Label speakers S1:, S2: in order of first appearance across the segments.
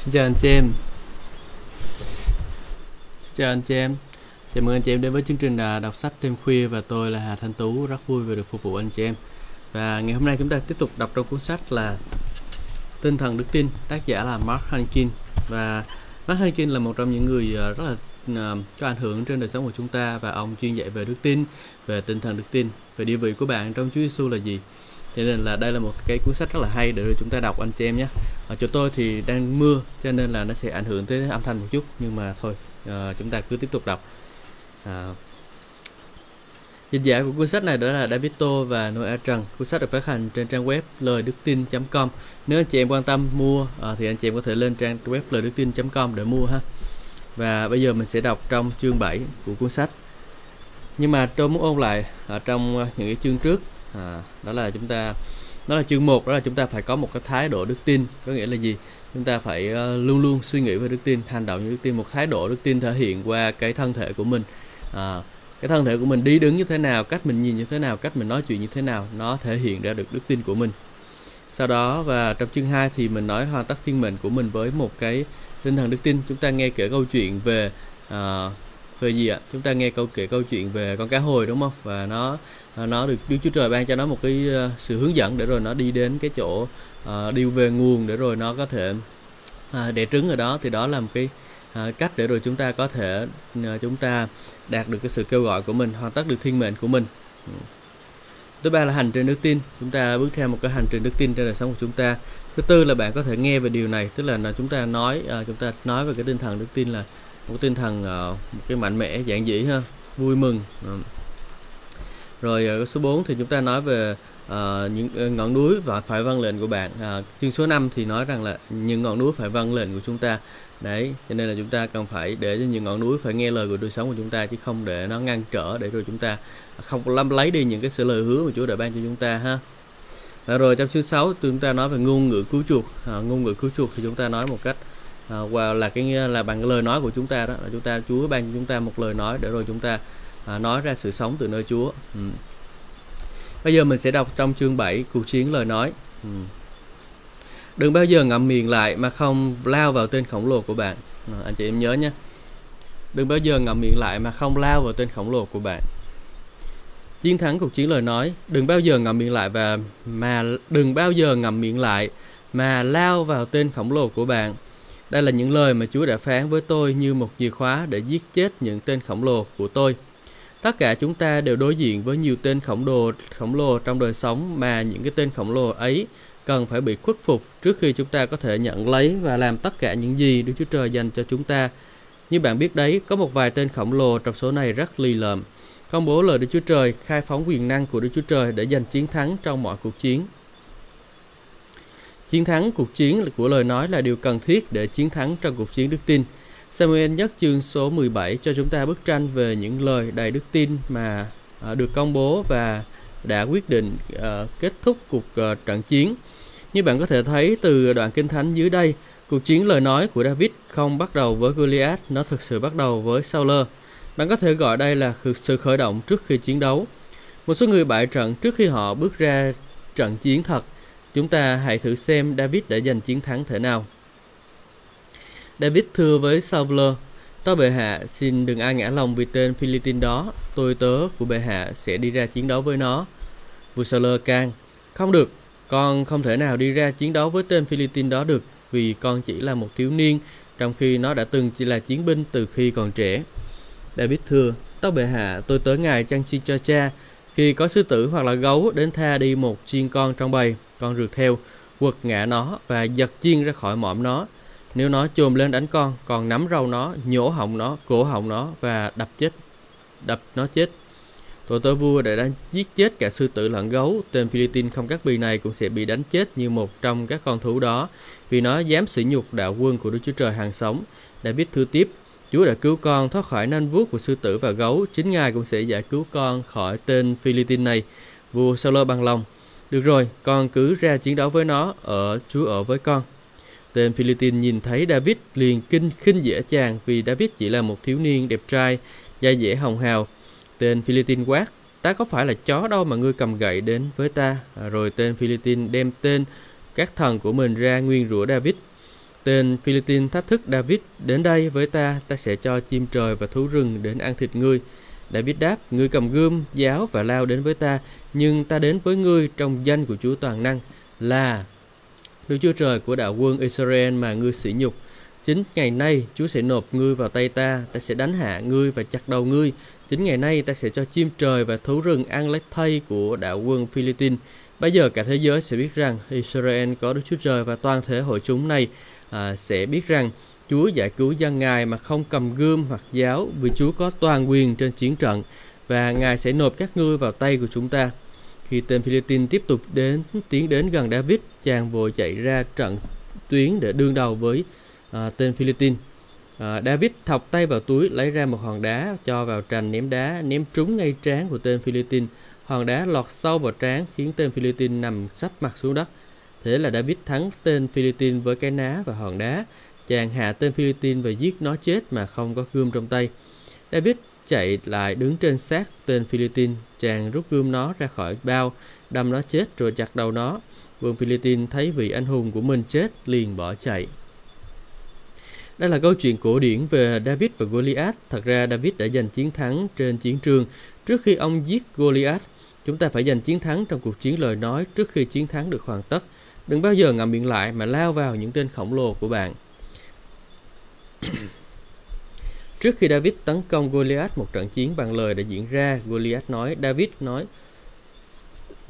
S1: Xin chào anh chị em. Xin chào anh chị em. Chào mừng anh chị em đến với chương trình à, đọc sách đêm khuya và tôi là Hà Thanh Tú, rất vui vì được phục vụ anh chị em. Và ngày hôm nay chúng ta tiếp tục đọc trong cuốn sách là Tinh thần đức tin, tác giả là Mark Hankin. Và Mark Hankin là một trong những người à, rất là à, có ảnh hưởng trên đời sống của chúng ta và ông chuyên dạy về đức tin, về tinh thần đức tin. Về địa vị của bạn trong Chúa Giêsu là gì? Cho nên là đây là một cái cuốn sách rất là hay để chúng ta đọc anh chị em nhé ở chỗ tôi thì đang mưa cho nên là nó sẽ ảnh hưởng tới âm thanh một chút nhưng mà thôi à, chúng ta cứ tiếp tục đọc à, Dịch giả của cuốn sách này đó là David Tô và Noel Trần. Cuốn sách được phát hành trên trang web lời đức tin.com. Nếu anh chị em quan tâm mua à, thì anh chị em có thể lên trang web lời đức tin.com để mua ha. Và bây giờ mình sẽ đọc trong chương 7 của cuốn sách. Nhưng mà tôi muốn ôn lại ở trong ờ, những cái chương trước à, đó là chúng ta đó là chương 1 đó là chúng ta phải có một cái thái độ đức tin. Có nghĩa là gì? Chúng ta phải uh, luôn luôn suy nghĩ về đức tin hành động như đức tin một thái độ đức tin thể hiện qua cái thân thể của mình. À, cái thân thể của mình đi đứng như thế nào cách mình nhìn như thế nào cách mình nói chuyện như thế nào nó thể hiện ra được đức tin của mình. Sau đó và trong chương 2 thì mình nói hoàn tất thiên mệnh của mình với một cái tinh thần đức tin. Chúng ta nghe kể câu chuyện về uh, về gì ạ? Chúng ta nghe câu kể câu chuyện về con cá hồi đúng không? Và nó À, nó được Đức Chúa Trời ban cho nó một cái ờ, sự hướng dẫn để rồi nó đi đến cái chỗ uh, đi về nguồn để rồi nó có thể uh, đẻ trứng ở đó. Thì đó là một cái uh, cách để rồi chúng ta có thể uh, chúng ta đạt được cái sự kêu gọi của mình hoàn tất được thiên mệnh của mình. Ừ. Thứ ba là hành trình đức tin. Chúng ta bước theo một cái hành trình đức tin trên đời sống của chúng ta. Thứ tư là bạn có thể nghe về điều này tức là, là chúng ta nói uh, chúng ta nói về cái tinh thần đức tin là một tinh thần uh, một cái mạnh mẽ giản dĩ ha vui mừng. Uh, rồi ở số 4 thì chúng ta nói về uh, những uh, ngọn núi và phải vâng lệnh của bạn. Uh, chương số 5 thì nói rằng là những ngọn núi phải vâng lệnh của chúng ta. Đấy cho nên là chúng ta cần phải để cho những ngọn núi phải nghe lời của đời sống của chúng ta chứ không để nó ngăn trở để rồi chúng ta không lâm lấy đi những cái sự lời hứa mà Chúa đã ban cho chúng ta ha. Và rồi trong chương 6 chúng ta nói về ngôn ngữ cứu chuộc. À, ngôn ngữ cứu chuộc thì chúng ta nói một cách à, và là cái à, là bằng cái lời nói của chúng ta đó là chúng ta Chúa ban cho chúng ta một lời nói để rồi chúng ta à, nói ra sự sống từ nơi Chúa. Ừ. Bây giờ mình sẽ đọc trong chương 7 cuộc chiến lời nói. Ừ. Đừng bao giờ ngậm miệng lại mà không lao vào tên khổng lồ của bạn. À, anh chị em nhớ nhé. Đừng bao giờ ngậm miệng lại mà không lao vào tên khổng lồ của bạn. Chiến thắng cuộc chiến lời nói, đừng bao giờ ngậm miệng lại và mà đừng bao giờ ngậm miệng lại mà lao vào tên khổng lồ của bạn. Đây là những lời mà Chúa đã phán với tôi như một chìa khóa để giết chết những tên khổng lồ của tôi. Tất cả chúng ta đều đối diện với nhiều tên khổng lồ khổng lồ trong đời sống mà những cái tên khổng lồ ấy cần phải bị khuất phục trước khi chúng ta có thể nhận lấy và làm tất cả những gì Đức Chúa Trời dành cho chúng ta. Như bạn biết đấy, có một vài tên khổng lồ trong số này rất lì lợm. Công bố lời Đức Chúa Trời, khai phóng quyền năng của Đức Chúa Trời để giành chiến thắng trong mọi cuộc chiến. Chiến thắng cuộc chiến của lời nói là điều cần thiết để chiến thắng trong cuộc chiến đức tin. Samuel nhất chương số 17 cho chúng ta bức tranh về những lời đầy đức tin mà uh, được công bố và đã quyết định uh, kết thúc cuộc uh, trận chiến. Như bạn có thể thấy từ đoạn kinh thánh dưới đây, cuộc chiến lời nói của David không bắt đầu với Goliath, nó thực sự bắt đầu với Saul. Bạn có thể gọi đây là sự khởi động trước khi chiến đấu. Một số người bại trận trước khi họ bước ra trận chiến thật. Chúng ta hãy thử xem David đã giành chiến thắng thế nào. David thưa với Savler, tớ bệ hạ xin đừng ai ngã lòng vì tên Philippines đó, tôi tớ của bệ hạ sẽ đi ra chiến đấu với nó. Vua Savler can, không được, con không thể nào đi ra chiến đấu với tên Philippines đó được, vì con chỉ là một thiếu niên, trong khi nó đã từng chỉ là chiến binh từ khi còn trẻ. David thưa, tâu bệ hạ, tôi tới ngài chăn chi cho cha, khi có sư tử hoặc là gấu đến tha đi một chiên con trong bầy, con rượt theo, quật ngã nó và giật chiên ra khỏi mõm nó nếu nó chồm lên đánh con, còn nắm râu nó, nhổ họng nó, cổ họng nó và đập chết, đập nó chết. Tổ tơ vua đã đánh giết chết cả sư tử lẫn gấu, tên Philippines không các bì này cũng sẽ bị đánh chết như một trong các con thú đó, vì nó dám sỉ nhục đạo quân của Đức Chúa Trời hàng sống. David thư tiếp, Chúa đã cứu con thoát khỏi nanh vuốt của sư tử và gấu, chính Ngài cũng sẽ giải cứu con khỏi tên Philippines này. Vua Saul bằng lòng, được rồi, con cứ ra chiến đấu với nó, ở Chúa ở với con. Tên Philippines nhìn thấy David liền kinh khinh dễ chàng vì David chỉ là một thiếu niên đẹp trai, da dẻ hồng hào. Tên Philippines quát, ta có phải là chó đâu mà ngươi cầm gậy đến với ta. À, rồi tên Philippines đem tên các thần của mình ra nguyên rủa David. Tên Philippines thách thức David, đến đây với ta, ta sẽ cho chim trời và thú rừng đến ăn thịt ngươi. David đáp, ngươi cầm gươm, giáo và lao đến với ta, nhưng ta đến với ngươi trong danh của Chúa Toàn Năng là Đức Chúa Trời của đạo quân Israel mà ngươi sỉ nhục. Chính ngày nay Chúa sẽ nộp ngươi vào tay ta, ta sẽ đánh hạ ngươi và chặt đầu ngươi. Chính ngày nay ta sẽ cho chim trời và thú rừng ăn lấy thây của đạo quân Philippines. Bây giờ cả thế giới sẽ biết rằng Israel có Đức Chúa Trời và toàn thể hội chúng này à, sẽ biết rằng Chúa giải cứu dân Ngài mà không cầm gươm hoặc giáo vì Chúa có toàn quyền trên chiến trận và Ngài sẽ nộp các ngươi vào tay của chúng ta. Khi tên Philippines tiếp tục đến tiến đến gần David, chàng vội chạy ra trận tuyến để đương đầu với à, tên Philippines. À, David thọc tay vào túi lấy ra một hòn đá cho vào trành ném đá ném trúng ngay trán của tên Philippines. Hòn đá lọt sâu vào trán khiến tên Philippines nằm sắp mặt xuống đất. Thế là David thắng tên Philippines với cái ná và hòn đá. Chàng hạ tên Philippines và giết nó chết mà không có gươm trong tay. David chạy lại đứng trên xác tên Philippines. Chàng rút gươm nó ra khỏi bao, đâm nó chết rồi chặt đầu nó. Vương Philippines thấy vị anh hùng của mình chết liền bỏ chạy. Đây là câu chuyện cổ điển về David và Goliath. Thật ra David đã giành chiến thắng trên chiến trường trước khi ông giết Goliath. Chúng ta phải giành chiến thắng trong cuộc chiến lời nói trước khi chiến thắng được hoàn tất. Đừng bao giờ ngậm miệng lại mà lao vào những tên khổng lồ của bạn. Trước khi David tấn công Goliath, một trận chiến bằng lời đã diễn ra. Goliath nói, David nói,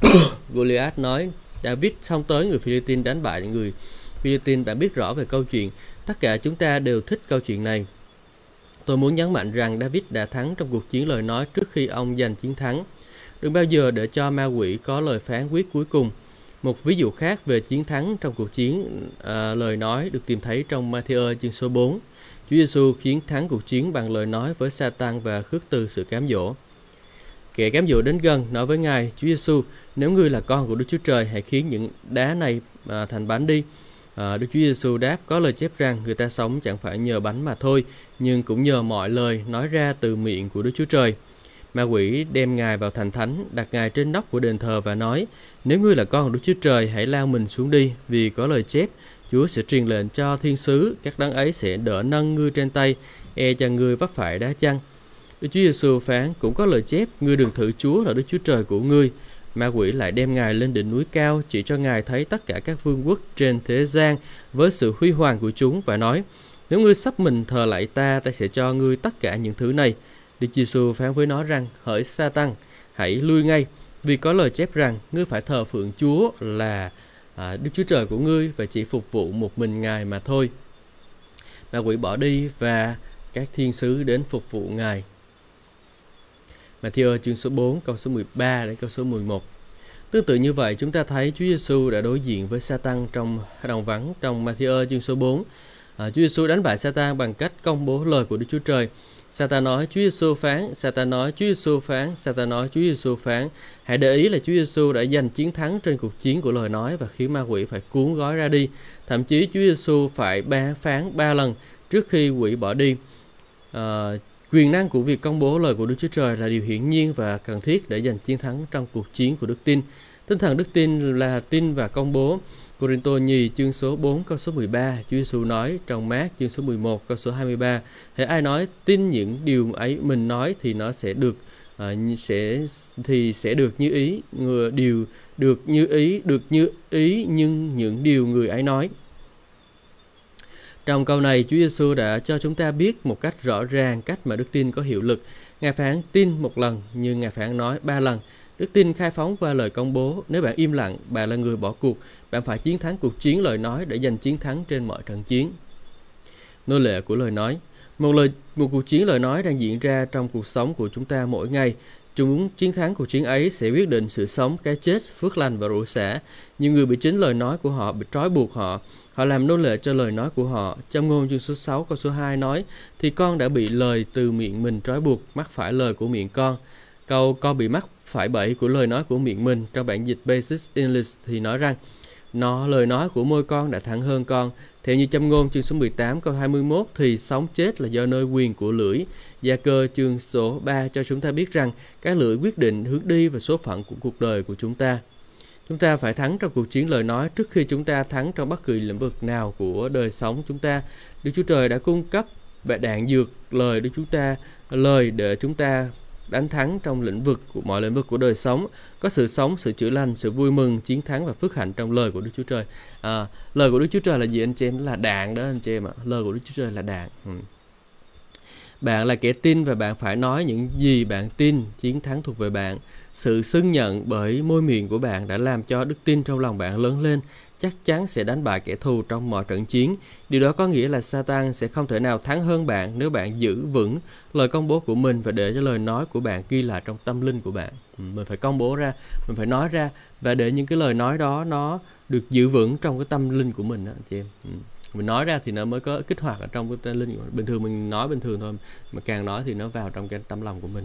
S1: Goliath nói, David xong tới người Philippines đánh bại những người Philippines đã biết rõ về câu chuyện. Tất cả chúng ta đều thích câu chuyện này. Tôi muốn nhấn mạnh rằng David đã thắng trong cuộc chiến lời nói trước khi ông giành chiến thắng. Đừng bao giờ để cho ma quỷ có lời phán quyết cuối cùng. Một ví dụ khác về chiến thắng trong cuộc chiến à, lời nói được tìm thấy trong Matthew chương số 4. Chúa Giêsu khiến thắng cuộc chiến bằng lời nói với Satan và khước từ sự cám dỗ. Kẻ cám dỗ đến gần nói với Ngài, Chúa Giêsu, nếu ngươi là con của Đức Chúa Trời, hãy khiến những đá này à, thành bánh đi. À, Đức Chúa Giêsu đáp có lời chép rằng người ta sống chẳng phải nhờ bánh mà thôi, nhưng cũng nhờ mọi lời nói ra từ miệng của Đức Chúa Trời. Ma quỷ đem Ngài vào thành thánh, đặt Ngài trên nóc của đền thờ và nói, nếu ngươi là con của Đức Chúa Trời, hãy lao mình xuống đi, vì có lời chép, Chúa sẽ truyền lệnh cho thiên sứ, các đấng ấy sẽ đỡ nâng ngươi trên tay, e cho ngươi vấp phải đá chăng. Đức Chúa Giêsu phán, cũng có lời chép, ngươi đừng thử Chúa là Đức Chúa Trời của ngươi. Ma quỷ lại đem Ngài lên đỉnh núi cao, chỉ cho Ngài thấy tất cả các vương quốc trên thế gian với sự huy hoàng của chúng và nói, nếu ngươi sắp mình thờ lại ta, ta sẽ cho ngươi tất cả những thứ này. Đức Giêsu phán với nó rằng, hỡi sa tăng, hãy lui ngay, vì có lời chép rằng ngươi phải thờ phượng Chúa là à, Đức Chúa Trời của ngươi và chỉ phục vụ một mình Ngài mà thôi. Ma quỷ bỏ đi và các thiên sứ đến phục vụ Ngài. Matthew chương số 4 câu số 13 đến câu số 11. Tương tự như vậy, chúng ta thấy Chúa Giêsu đã đối diện với Satan trong đồng vắng trong Matthew chương số 4. À, Chúa Giêsu đánh bại Satan bằng cách công bố lời của Đức Chúa Trời. Satan nói Chúa Giêsu phán, Satan nói Chúa Giêsu phán, Satan nói Chúa Giêsu phán. Hãy để ý là Chúa Giêsu đã giành chiến thắng trên cuộc chiến của lời nói và khiến ma quỷ phải cuốn gói ra đi. Thậm chí Chúa Giêsu phải ba phán ba lần trước khi quỷ bỏ đi. À, quyền năng của việc công bố lời của Đức Chúa Trời là điều hiển nhiên và cần thiết để giành chiến thắng trong cuộc chiến của đức tin. Tinh thần đức tin là tin và công bố. Corinto nhì chương số 4 câu số 13, Chúa Giêsu nói trong mát chương số 11 câu số 23, hãy ai nói tin những điều ấy mình nói thì nó sẽ được à, sẽ thì sẽ được như ý, người điều được như ý, được như ý nhưng những điều người ấy nói. Trong câu này, Chúa Giêsu đã cho chúng ta biết một cách rõ ràng cách mà đức tin có hiệu lực. Ngài phán tin một lần, nhưng Ngài phán nói ba lần. Đức tin khai phóng qua lời công bố. Nếu bạn im lặng, bạn là người bỏ cuộc. Bạn phải chiến thắng cuộc chiến lời nói để giành chiến thắng trên mọi trận chiến. Nô lệ của lời nói một lời một cuộc chiến lời nói đang diễn ra trong cuộc sống của chúng ta mỗi ngày. Chúng chiến thắng cuộc chiến ấy sẽ quyết định sự sống, cái chết, phước lành và rủa xả. Nhiều người bị chính lời nói của họ bị trói buộc họ. Họ làm nô lệ cho lời nói của họ. Trong ngôn chương số 6 câu số 2 nói, thì con đã bị lời từ miệng mình trói buộc, mắc phải lời của miệng con. Câu con bị mắc phải bẫy của lời nói của miệng mình trong bản dịch Basic English thì nói rằng, nó, lời nói của môi con đã thẳng hơn con. Theo như châm ngôn chương số 18 câu 21 thì sống chết là do nơi quyền của lưỡi. Gia cơ chương số 3 cho chúng ta biết rằng, cái lưỡi quyết định hướng đi và số phận của cuộc đời của chúng ta. Chúng ta phải thắng trong cuộc chiến lời nói trước khi chúng ta thắng trong bất kỳ lĩnh vực nào của đời sống chúng ta. Đức Chúa Trời đã cung cấp đạn dược lời Đức chúng ta, lời để chúng ta đánh thắng trong lĩnh vực của mọi lĩnh vực của đời sống. Có sự sống sự chữa lành sự vui mừng chiến thắng và phước hạnh trong lời của Đức Chúa Trời. À, lời của Đức Chúa Trời là gì anh chị em? Là đạn đó anh chị em ạ. Lời của Đức Chúa Trời là đạn. Ừ. bạn là kẻ tin và bạn phải nói những gì bạn tin. Chiến thắng thuộc về bạn. Sự xưng nhận bởi môi miệng của bạn đã làm cho đức tin trong lòng bạn lớn lên chắc chắn sẽ đánh bại kẻ thù trong mọi trận chiến. Điều đó có nghĩa là Satan sẽ không thể nào thắng hơn bạn nếu bạn giữ vững lời công bố của mình và để cho lời nói của bạn ghi lại trong tâm linh của bạn. Ừ, mình phải công bố ra, mình phải nói ra và để những cái lời nói đó nó được giữ vững trong cái tâm linh của mình đó chị em. Ừ, mình nói ra thì nó mới có kích hoạt ở trong cái tâm linh bình thường mình nói bình thường thôi mà càng nói thì nó vào trong cái tâm lòng của mình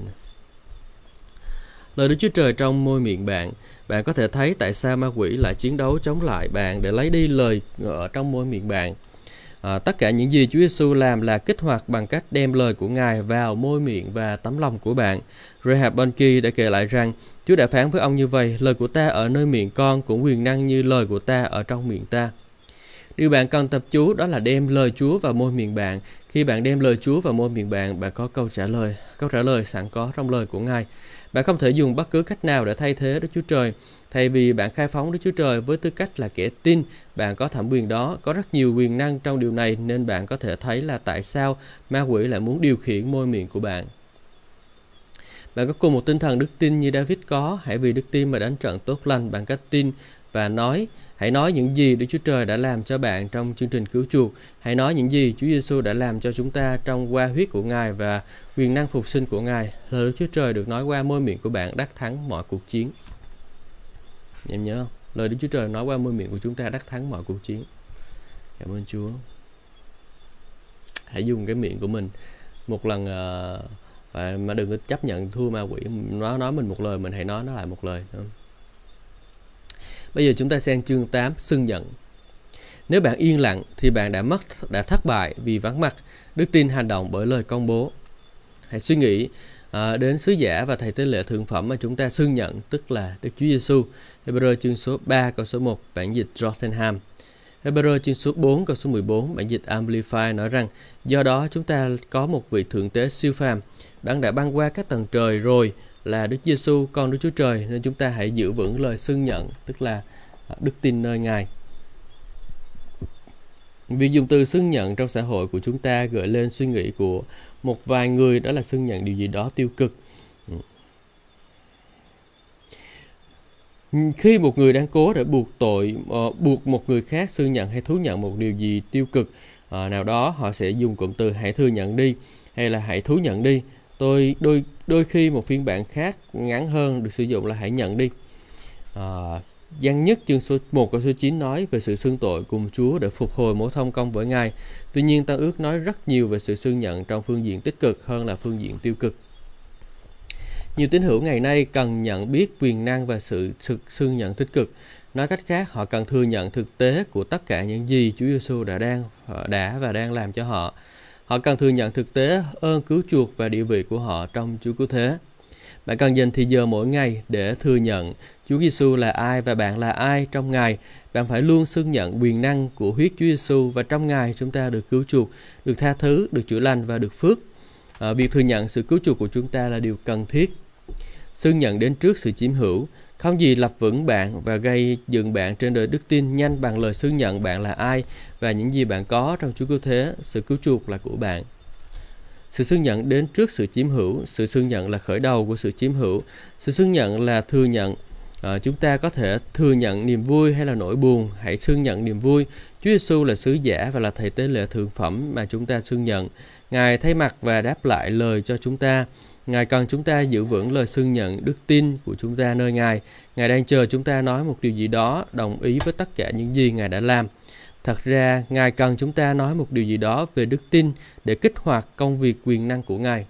S1: lời Đức Chúa Trời trong môi miệng bạn bạn có thể thấy tại sao ma quỷ lại chiến đấu chống lại bạn để lấy đi lời ở trong môi miệng bạn. À, tất cả những gì Chúa Giêsu làm là kích hoạt bằng cách đem lời của Ngài vào môi miệng và tấm lòng của bạn. Rehab Bonke đã kể lại rằng Chúa đã phán với ông như vậy, lời của ta ở nơi miệng con cũng quyền năng như lời của ta ở trong miệng ta. Điều bạn cần tập chú đó là đem lời Chúa vào môi miệng bạn. Khi bạn đem lời Chúa vào môi miệng bạn, bạn có câu trả lời. Câu trả lời sẵn có trong lời của Ngài. Bạn không thể dùng bất cứ cách nào để thay thế Đức Chúa Trời. Thay vì bạn khai phóng Đức Chúa Trời với tư cách là kẻ tin, bạn có thẩm quyền đó, có rất nhiều quyền năng trong điều này nên bạn có thể thấy là tại sao ma quỷ lại muốn điều khiển môi miệng của bạn. Bạn có cùng một tinh thần đức tin như David có, hãy vì đức tin mà đánh trận tốt lành bằng cách tin và nói Hãy nói những gì Đức Chúa Trời đã làm cho bạn trong chương trình cứu chuộc. Hãy nói những gì Chúa Giêsu đã làm cho chúng ta trong qua huyết của Ngài và quyền năng phục sinh của Ngài. Lời Đức Chúa Trời được nói qua môi miệng của bạn đắc thắng mọi cuộc chiến. Em nhớ không? Lời Đức Chúa Trời nói qua môi miệng của chúng ta đắc thắng mọi cuộc chiến. Cảm ơn Chúa. Hãy dùng cái miệng của mình một lần uh, và mà đừng có chấp nhận thua ma quỷ. Nó nói mình một lời, mình hãy nói nó lại một lời. Không? Bây giờ chúng ta sang chương 8 xưng nhận. Nếu bạn yên lặng thì bạn đã mất đã thất bại vì vắng mặt. Đức tin hành động bởi lời công bố. Hãy suy nghĩ à, đến sứ giả và thầy tế lễ thượng phẩm mà chúng ta xưng nhận tức là Đức Chúa Giêsu. Hebrew chương số 3 câu số 1 bản dịch Rotherham. Hebrew chương số 4 câu số 14 bản dịch Amplify nói rằng do đó chúng ta có một vị thượng tế siêu phàm đang đã băng qua các tầng trời rồi là Đức Giêsu con Đức Chúa Trời nên chúng ta hãy giữ vững lời xưng nhận tức là à, đức tin nơi Ngài. Việc dùng từ xưng nhận trong xã hội của chúng ta gợi lên suy nghĩ của một vài người đó là xưng nhận điều gì đó tiêu cực. Ừ. Khi một người đang cố để buộc tội, ờ, buộc một người khác xưng nhận hay thú nhận một điều gì tiêu cực ờ, nào đó, họ sẽ dùng cụm từ hãy thừa nhận đi hay là hãy thú nhận đi tôi đôi đôi khi một phiên bản khác ngắn hơn được sử dụng là hãy nhận đi ờ, à, Giăng nhất chương số 1 câu số 9 nói về sự xưng tội cùng Chúa để phục hồi mối thông công với Ngài. Tuy nhiên Tăng ước nói rất nhiều về sự xưng nhận trong phương diện tích cực hơn là phương diện tiêu cực. Nhiều tín hữu ngày nay cần nhận biết quyền năng và sự, sự xưng nhận tích cực. Nói cách khác, họ cần thừa nhận thực tế của tất cả những gì Chúa Giêsu đã đang đã và đang làm cho họ. Họ cần thừa nhận thực tế ơn cứu chuộc và địa vị của họ trong Chúa Cứu Thế. Bạn cần dành thời giờ mỗi ngày để thừa nhận Chúa Giêsu là ai và bạn là ai trong Ngài. Bạn phải luôn xưng nhận quyền năng của huyết Chúa Giêsu và trong Ngài chúng ta được cứu chuộc, được tha thứ, được chữa lành và được phước. À, việc thừa nhận sự cứu chuộc của chúng ta là điều cần thiết. Xưng nhận đến trước sự chiếm hữu, không gì lập vững bạn và gây dựng bạn trên đời đức tin nhanh bằng lời xưng nhận bạn là ai và những gì bạn có trong Chúa Cứu Thế, sự cứu chuộc là của bạn. Sự xưng nhận đến trước sự chiếm hữu, sự xưng nhận là khởi đầu của sự chiếm hữu. Sự xưng nhận là thừa nhận. À, chúng ta có thể thừa nhận niềm vui hay là nỗi buồn, hãy xưng nhận niềm vui. Chúa Giêsu là sứ giả và là thầy tế lễ thượng phẩm mà chúng ta xưng nhận. Ngài thay mặt và đáp lại lời cho chúng ta. Ngài cần chúng ta giữ vững lời xưng nhận đức tin của chúng ta nơi Ngài. Ngài đang chờ chúng ta nói một điều gì đó đồng ý với tất cả những gì Ngài đã làm. Thật ra, Ngài cần chúng ta nói một điều gì đó về đức tin để kích hoạt công việc quyền năng của Ngài.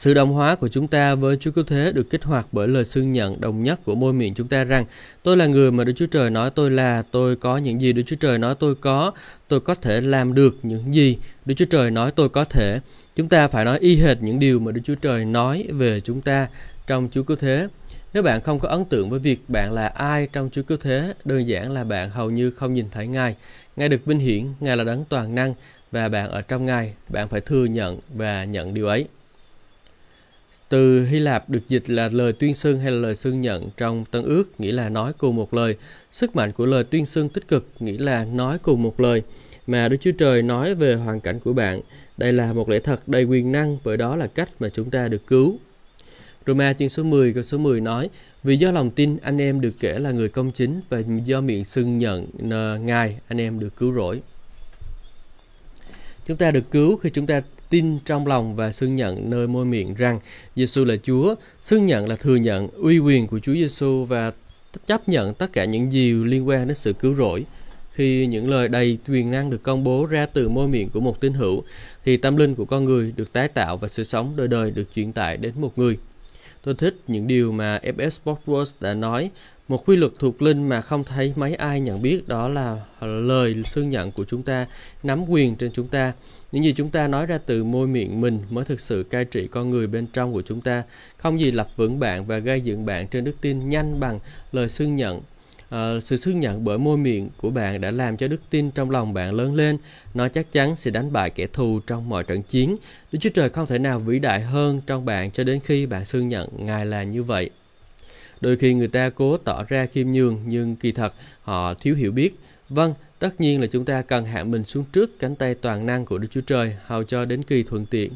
S1: Sự đồng hóa của chúng ta với Chúa Cứu Thế được kích hoạt bởi lời xưng nhận đồng nhất của môi miệng chúng ta rằng tôi là người mà Đức Chúa Trời nói tôi là, tôi có những gì Đức Chúa Trời nói tôi có, tôi có thể làm được những gì Đức Chúa Trời nói tôi có thể. Chúng ta phải nói y hệt những điều mà Đức Chúa Trời nói về chúng ta trong Chúa Cứu Thế. Nếu bạn không có ấn tượng với việc bạn là ai trong Chúa Cứu Thế, đơn giản là bạn hầu như không nhìn thấy Ngài. Ngài được vinh hiển, Ngài là đấng toàn năng và bạn ở trong Ngài, bạn phải thừa nhận và nhận điều ấy. Từ Hy Lạp được dịch là lời tuyên xưng hay là lời xưng nhận trong Tân ước, nghĩa là nói cùng một lời. Sức mạnh của lời tuyên xưng tích cực nghĩa là nói cùng một lời mà Đức Chúa Trời nói về hoàn cảnh của bạn. Đây là một lẽ thật đầy quyền năng bởi đó là cách mà chúng ta được cứu. Roma chương số 10 câu số 10 nói Vì do lòng tin anh em được kể là người công chính và do miệng xưng nhận Ngài anh em được cứu rỗi. Chúng ta được cứu khi chúng ta tin trong lòng và xưng nhận nơi môi miệng rằng Giêsu là Chúa, xưng nhận là thừa nhận uy quyền của Chúa Giêsu và chấp nhận tất cả những điều liên quan đến sự cứu rỗi. Khi những lời đầy quyền năng được công bố ra từ môi miệng của một tín hữu, thì tâm linh của con người được tái tạo và sự sống đời đời được chuyển tải đến một người. Tôi thích những điều mà FS Sportwords đã nói. Một quy luật thuộc linh mà không thấy mấy ai nhận biết đó là lời xưng nhận của chúng ta nắm quyền trên chúng ta. Những gì chúng ta nói ra từ môi miệng mình mới thực sự cai trị con người bên trong của chúng ta. Không gì lập vững bạn và gây dựng bạn trên đức tin nhanh bằng lời xưng nhận à, sự xưng nhận bởi môi miệng của bạn đã làm cho đức tin trong lòng bạn lớn lên. Nó chắc chắn sẽ đánh bại kẻ thù trong mọi trận chiến. Đức Chúa Trời không thể nào vĩ đại hơn trong bạn cho đến khi bạn xưng nhận Ngài là như vậy. Đôi khi người ta cố tỏ ra khiêm nhường nhưng kỳ thật họ thiếu hiểu biết. Vâng, tất nhiên là chúng ta cần hạ mình xuống trước cánh tay toàn năng của Đức Chúa Trời hầu cho đến kỳ thuận tiện.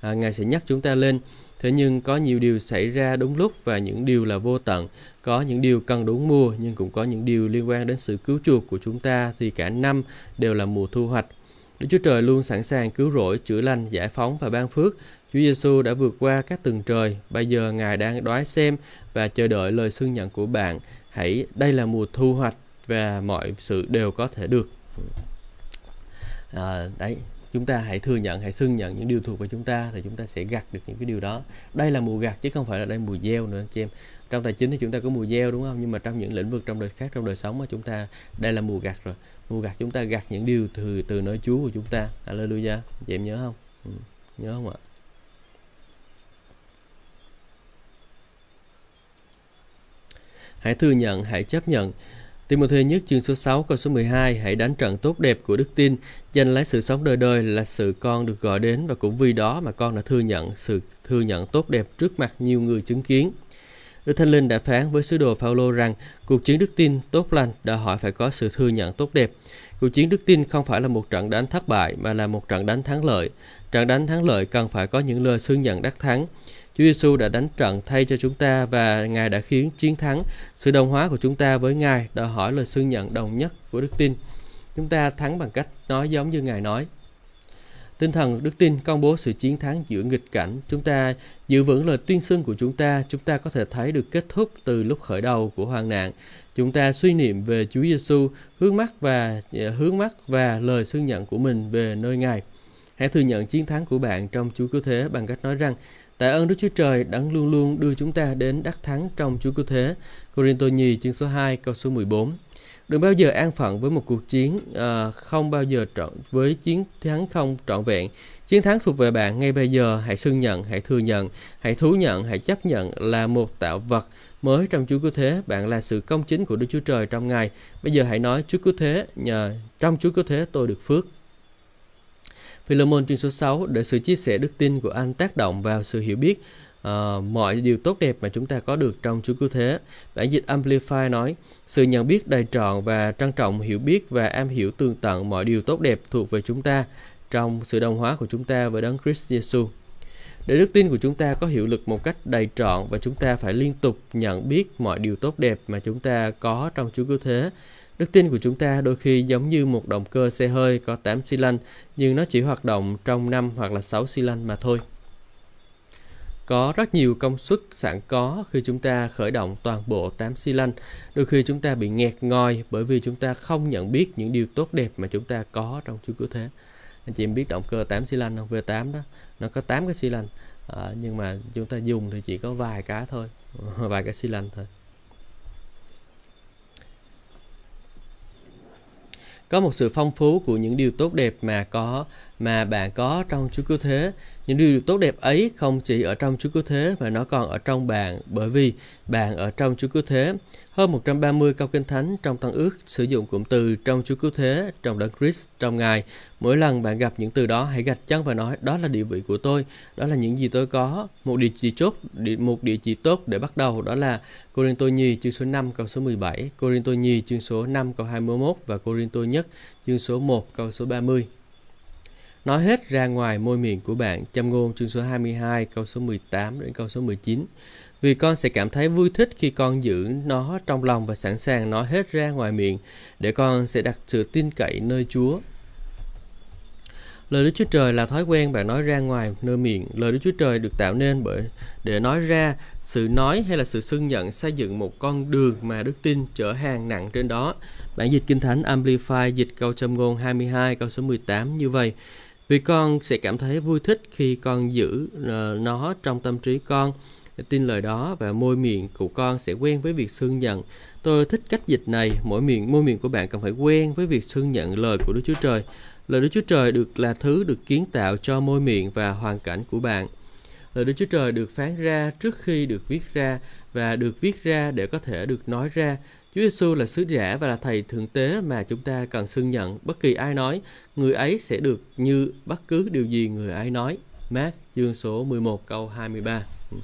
S1: À, Ngài sẽ nhắc chúng ta lên. Thế nhưng có nhiều điều xảy ra đúng lúc và những điều là vô tận. Có những điều cần đúng mùa nhưng cũng có những điều liên quan đến sự cứu chuộc của chúng ta thì cả năm đều là mùa thu hoạch. Đức Chúa Trời luôn sẵn sàng cứu rỗi, chữa lành, giải phóng và ban phước. Chúa Giêsu đã vượt qua các tầng trời. Bây giờ Ngài đang đoái xem và chờ đợi lời xưng nhận của bạn. Hãy đây là mùa thu hoạch và mọi sự đều có thể được. À, đấy, chúng ta hãy thừa nhận hãy xưng nhận những điều thuộc về chúng ta thì chúng ta sẽ gặt được những cái điều đó đây là mùa gặt chứ không phải là đây mùa gieo nữa anh chị em trong tài chính thì chúng ta có mùa gieo đúng không nhưng mà trong những lĩnh vực trong đời khác trong đời sống mà chúng ta đây là mùa gặt rồi mùa gặt chúng ta gặt những điều từ từ nơi Chúa của chúng ta Hallelujah chị em nhớ không ừ. nhớ không ạ hãy thừa nhận, hãy chấp nhận Timothy nhất chương số 6 câu số 12 Hãy đánh trận tốt đẹp của đức tin Giành lấy sự sống đời đời là sự con được gọi đến Và cũng vì đó mà con đã thừa nhận sự, thừa nhận tốt đẹp trước mặt nhiều người chứng kiến Đức Thánh Linh đã phán với sứ đồ Phaolô rằng, cuộc chiến đức tin tốt lành đòi hỏi phải có sự thừa nhận tốt đẹp. Cuộc chiến đức tin không phải là một trận đánh thất bại, mà là một trận đánh thắng lợi. Trận đánh thắng lợi cần phải có những lời xưng nhận đắc thắng. Chúa Giêsu đã đánh trận thay cho chúng ta và Ngài đã khiến chiến thắng. Sự đồng hóa của chúng ta với Ngài đòi hỏi lời xưng nhận đồng nhất của đức tin. Chúng ta thắng bằng cách nói giống như Ngài nói. Tinh thần đức tin công bố sự chiến thắng giữa nghịch cảnh. Chúng ta giữ vững lời tuyên xưng của chúng ta. Chúng ta có thể thấy được kết thúc từ lúc khởi đầu của hoạn nạn. Chúng ta suy niệm về Chúa Giêsu, hướng mắt và à, hướng mắt và lời xưng nhận của mình về nơi Ngài. Hãy thừa nhận chiến thắng của bạn trong Chúa Cứu Thế bằng cách nói rằng Tạ ơn Đức Chúa Trời đã luôn luôn đưa chúng ta đến đắc thắng trong Chúa Cứu Thế. Corinto nhì chương số 2 câu số 14 Đừng bao giờ an phận với một cuộc chiến à, không bao giờ trọn với chiến thắng không trọn vẹn. Chiến thắng thuộc về bạn ngay bây giờ. Hãy xưng nhận, hãy thừa nhận, hãy thú nhận, hãy chấp nhận là một tạo vật mới trong Chúa Cứu Thế. Bạn là sự công chính của Đức Chúa Trời trong Ngài. Bây giờ hãy nói Chúa Cứu Thế, nhờ trong Chúa Cứu Thế tôi được phước. Philemon chương số 6 để sự chia sẻ đức tin của anh tác động vào sự hiểu biết uh, mọi điều tốt đẹp mà chúng ta có được trong Chúa Cứu Thế. Bản dịch Amplify nói, sự nhận biết đầy trọn và trân trọng hiểu biết và am hiểu tương tận mọi điều tốt đẹp thuộc về chúng ta trong sự đồng hóa của chúng ta với Đấng Christ Jesus. Để đức tin của chúng ta có hiệu lực một cách đầy trọn và chúng ta phải liên tục nhận biết mọi điều tốt đẹp mà chúng ta có trong Chúa Cứu Thế. Đức tin của chúng ta đôi khi giống như một động cơ xe hơi có 8 xi lanh, nhưng nó chỉ hoạt động trong 5 hoặc là 6 xi lanh mà thôi. Có rất nhiều công suất sẵn có khi chúng ta khởi động toàn bộ 8 xi lanh. Đôi khi chúng ta bị nghẹt ngòi bởi vì chúng ta không nhận biết những điều tốt đẹp mà chúng ta có trong Chúa Cứu Thế. Anh chị em biết động cơ 8 xi lanh không? V8 đó, nó có 8 cái xi lanh. À, nhưng mà chúng ta dùng thì chỉ có vài cái thôi, vài cái xi lanh thôi. Có một sự phong phú của những điều tốt đẹp mà có mà bạn có trong Chúa Cứu Thế. Những điều tốt đẹp ấy không chỉ ở trong Chúa Cứu Thế mà nó còn ở trong bạn bởi vì bạn ở trong Chúa Cứu Thế. Hơn 130 câu kinh thánh trong Tăng ước sử dụng cụm từ trong Chúa Cứu Thế, trong Đấng Christ, trong Ngài. Mỗi lần bạn gặp những từ đó, hãy gạch chân và nói đó là địa vị của tôi, đó là những gì tôi có. Một địa chỉ chốt, một địa chỉ tốt để bắt đầu đó là Corinto nhì Nhi chương số 5 câu số 17, Corinto nhì Nhi chương số 5 câu 21 và Corinto Nhất chương số 1 câu số 30. Nói hết ra ngoài môi miệng của bạn, châm ngôn chương số 22 câu số 18 đến câu số 19 vì con sẽ cảm thấy vui thích khi con giữ nó trong lòng và sẵn sàng nói hết ra ngoài miệng để con sẽ đặt sự tin cậy nơi Chúa. Lời Đức Chúa Trời là thói quen bạn nói ra ngoài nơi miệng. Lời Đức Chúa Trời được tạo nên bởi để nói ra sự nói hay là sự xưng nhận xây dựng một con đường mà đức tin chở hàng nặng trên đó. Bản dịch Kinh Thánh Amplify dịch câu châm ngôn 22 câu số 18 như vậy. Vì con sẽ cảm thấy vui thích khi con giữ ờ, nó trong tâm trí con tin lời đó và môi miệng của con sẽ quen với việc xưng nhận. Tôi thích cách dịch này, mỗi miệng môi miệng của bạn cần phải quen với việc xưng nhận lời của Đức Chúa Trời. Lời Đức Chúa Trời được là thứ được kiến tạo cho môi miệng và hoàn cảnh của bạn. Lời Đức Chúa Trời được phán ra trước khi được viết ra và được viết ra để có thể được nói ra. Chúa Giêsu là sứ giả và là thầy thượng tế mà chúng ta cần xưng nhận. Bất kỳ ai nói, người ấy sẽ được như bất cứ điều gì người ấy nói. Mát chương số 11 câu 23 ừ.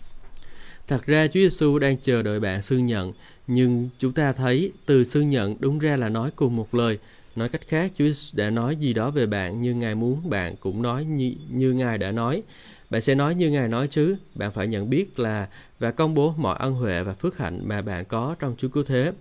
S1: Thật ra Chúa Giêsu đang chờ đợi bạn xưng nhận, nhưng chúng ta thấy từ xưng nhận đúng ra là nói cùng một lời. Nói cách khác, Chúa đã nói gì đó về bạn nhưng Ngài muốn bạn cũng nói như, như Ngài đã nói. Bạn sẽ nói như Ngài nói chứ, bạn phải nhận biết là và công bố mọi ân huệ và phước hạnh mà bạn có trong Chúa Cứu Thế.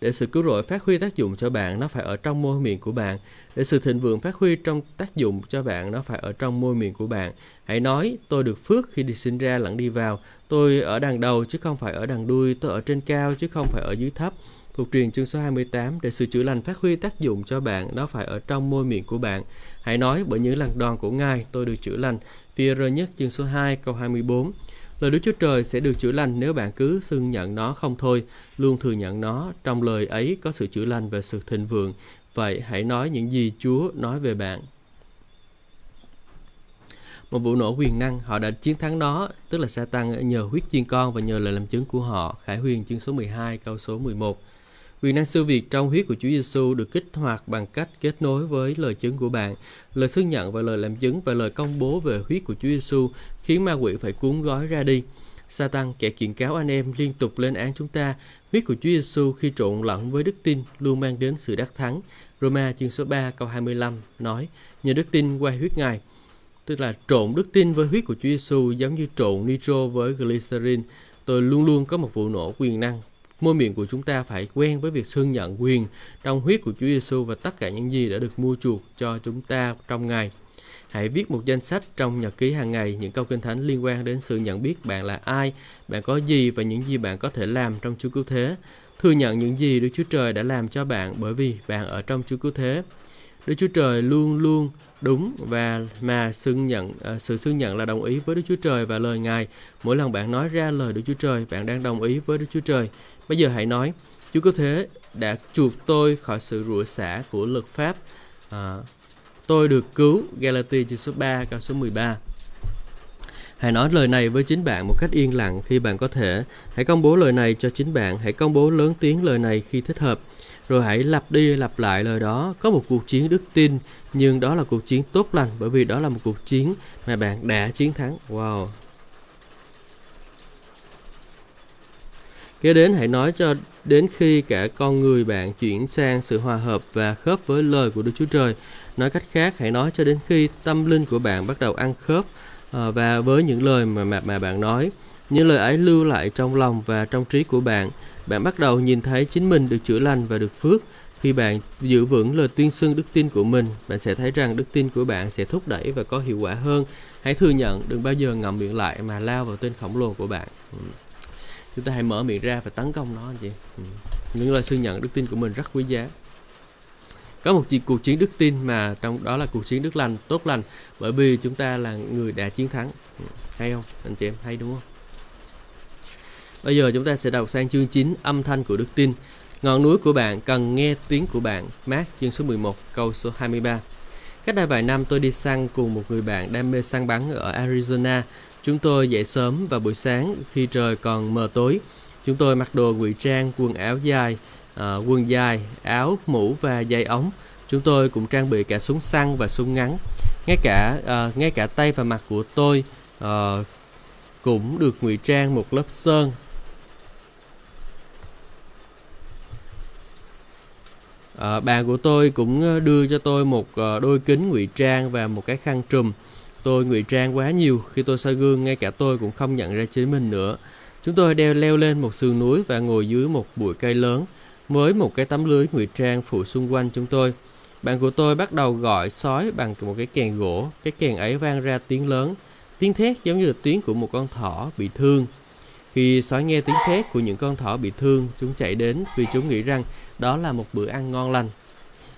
S1: Để sự cứu rỗi phát huy tác dụng cho bạn, nó phải ở trong môi miệng của bạn. Để sự thịnh vượng phát huy trong tác dụng cho bạn, nó phải ở trong môi miệng của bạn. Hãy nói, tôi được phước khi đi sinh ra lẫn đi vào. Tôi ở đằng đầu chứ không phải ở đằng đuôi. Tôi ở trên cao chứ không phải ở dưới thấp phục truyền chương số 28 để sự chữa lành phát huy tác dụng cho bạn, nó phải ở trong môi miệng của bạn. Hãy nói bởi những lần đòn của Ngài, tôi được chữa lành. Phi rơ nhất chương số 2 câu 24. Lời Đức Chúa Trời sẽ được chữa lành nếu bạn cứ xưng nhận nó không thôi, luôn thừa nhận nó. Trong lời ấy có sự chữa lành và sự thịnh vượng. Vậy hãy nói những gì Chúa nói về bạn. Một vụ nổ quyền năng, họ đã chiến thắng nó, tức là Satan nhờ huyết chiên con và nhờ lời làm chứng của họ. Khải huyền chương số 12 câu số 11. Quyền năng siêu việt trong huyết của Chúa Giêsu được kích hoạt bằng cách kết nối với lời chứng của bạn. Lời xưng nhận và lời làm chứng và lời công bố về huyết của Chúa Giêsu khiến ma quỷ phải cuốn gói ra đi. Satan kẻ kiện cáo anh em liên tục lên án chúng ta. Huyết của Chúa Giêsu khi trộn lẫn với đức tin luôn mang đến sự đắc thắng. Roma chương số 3 câu 25 nói: Nhờ đức tin qua huyết Ngài, tức là trộn đức tin với huyết của Chúa Giêsu giống như trộn nitro với glycerin. Tôi luôn luôn có một vụ nổ quyền năng Môi miệng của chúng ta phải quen với việc xưng nhận quyền trong huyết của Chúa Giêsu và tất cả những gì đã được mua chuộc cho chúng ta trong ngày. Hãy viết một danh sách trong nhật ký hàng ngày những câu kinh thánh liên quan đến sự nhận biết bạn là ai, bạn có gì và những gì bạn có thể làm trong Chúa Cứu Thế. Thừa nhận những gì Đức Chúa Trời đã làm cho bạn bởi vì bạn ở trong Chúa Cứu Thế. Đức Chúa Trời luôn luôn đúng và mà xưng nhận à, sự xưng nhận là đồng ý với Đức Chúa Trời và lời Ngài. Mỗi lần bạn nói ra lời Đức Chúa Trời, bạn đang đồng ý với Đức Chúa Trời. Bây giờ hãy nói, Chúa có thế đã chuộc tôi khỏi sự rủa xả của luật pháp. À, tôi được cứu, Galatia chương số 3, câu số 13. Hãy nói lời này với chính bạn một cách yên lặng khi bạn có thể. Hãy công bố lời này cho chính bạn. Hãy công bố lớn tiếng lời này khi thích hợp. Rồi hãy lặp đi lặp lại lời đó. Có một cuộc chiến đức tin, nhưng đó là cuộc chiến tốt lành bởi vì đó là một cuộc chiến mà bạn đã chiến thắng. Wow, Kế đến hãy nói cho đến khi cả con người bạn chuyển sang sự hòa hợp và khớp với lời của Đức Chúa Trời. Nói cách khác, hãy nói cho đến khi tâm linh của bạn bắt đầu ăn khớp uh, và với những lời mà, mà mà bạn nói. Những lời ấy lưu lại trong lòng và trong trí của bạn. Bạn bắt đầu nhìn thấy chính mình được chữa lành và được phước. Khi bạn giữ vững lời tuyên xưng đức tin của mình, bạn sẽ thấy rằng đức tin của bạn sẽ thúc đẩy và có hiệu quả hơn. Hãy thừa nhận, đừng bao giờ ngậm miệng lại mà lao vào tên khổng lồ của bạn. Ừ. Chúng ta hãy mở miệng ra và tấn công nó anh chị. Ừ. những lời xưng nhận đức tin của mình rất quý giá. Có một cuộc chiến đức tin mà trong đó là cuộc chiến đức lành, tốt lành, bởi vì chúng ta là người đã chiến thắng. Ừ. hay không? Anh chị em, hay đúng không? Bây giờ chúng ta sẽ đọc sang chương 9 âm thanh của đức tin. Ngọn núi của bạn cần nghe tiếng của bạn. Mát chương số 11 câu số 23 Cách đây vài năm, tôi đi săn cùng một người bạn đam mê săn bắn ở Arizona. Chúng tôi dậy sớm vào buổi sáng khi trời còn mờ tối. Chúng tôi mặc đồ ngụy trang, quần áo dài, à, quần dài, áo, mũ và dây ống. Chúng tôi cũng trang bị cả súng săn và súng ngắn. Ngay cả à, ngay cả tay và mặt của tôi à, cũng được ngụy trang một lớp sơn À, bạn của tôi cũng à, đưa cho tôi một à, đôi kính ngụy trang và một cái khăn trùm. Tôi ngụy trang quá nhiều, khi tôi soi gương ngay cả tôi cũng không nhận ra chính mình nữa. Chúng tôi đeo leo lên một sườn núi và ngồi dưới một bụi cây lớn với một cái tấm lưới ngụy trang phủ xung quanh chúng tôi. Bạn của tôi bắt đầu gọi sói bằng một cái kèn gỗ. Cái kèn ấy vang ra tiếng lớn. Tiếng thét giống như là tiếng của một con thỏ bị thương. Khi sói nghe tiếng thét của những con thỏ bị thương, chúng chạy đến vì chúng nghĩ rằng đó là một bữa ăn ngon lành.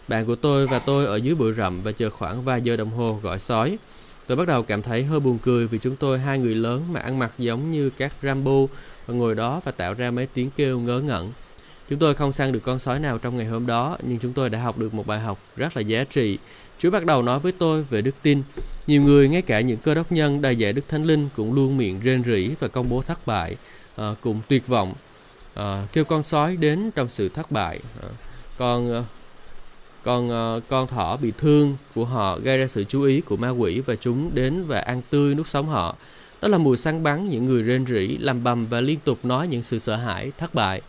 S1: Bạn của tôi và tôi ở dưới bụi rậm và chờ khoảng vài giờ đồng hồ gọi sói. Tôi bắt đầu cảm thấy hơi buồn cười vì chúng tôi hai người lớn mà ăn mặc giống như các Rambo và ngồi đó và tạo ra mấy tiếng kêu ngớ ngẩn. Chúng tôi không săn được con sói nào trong ngày hôm đó, nhưng chúng tôi đã học được một bài học rất là giá trị. Chúa bắt đầu nói với tôi về đức tin. Nhiều người, ngay cả những cơ đốc nhân đầy dạy Đức Thánh Linh cũng luôn miệng rên rỉ và công bố thất bại, à, cùng tuyệt vọng, à, kêu con sói đến trong sự thất bại. À, còn còn uh, ờ, con thỏ bị thương của họ gây ra sự chú ý của ma quỷ và chúng đến và ăn tươi nuốt sống họ. Đó là mùi săn bắn những người rên rỉ, làm bầm và liên tục nói những sự sợ hãi, thất bại.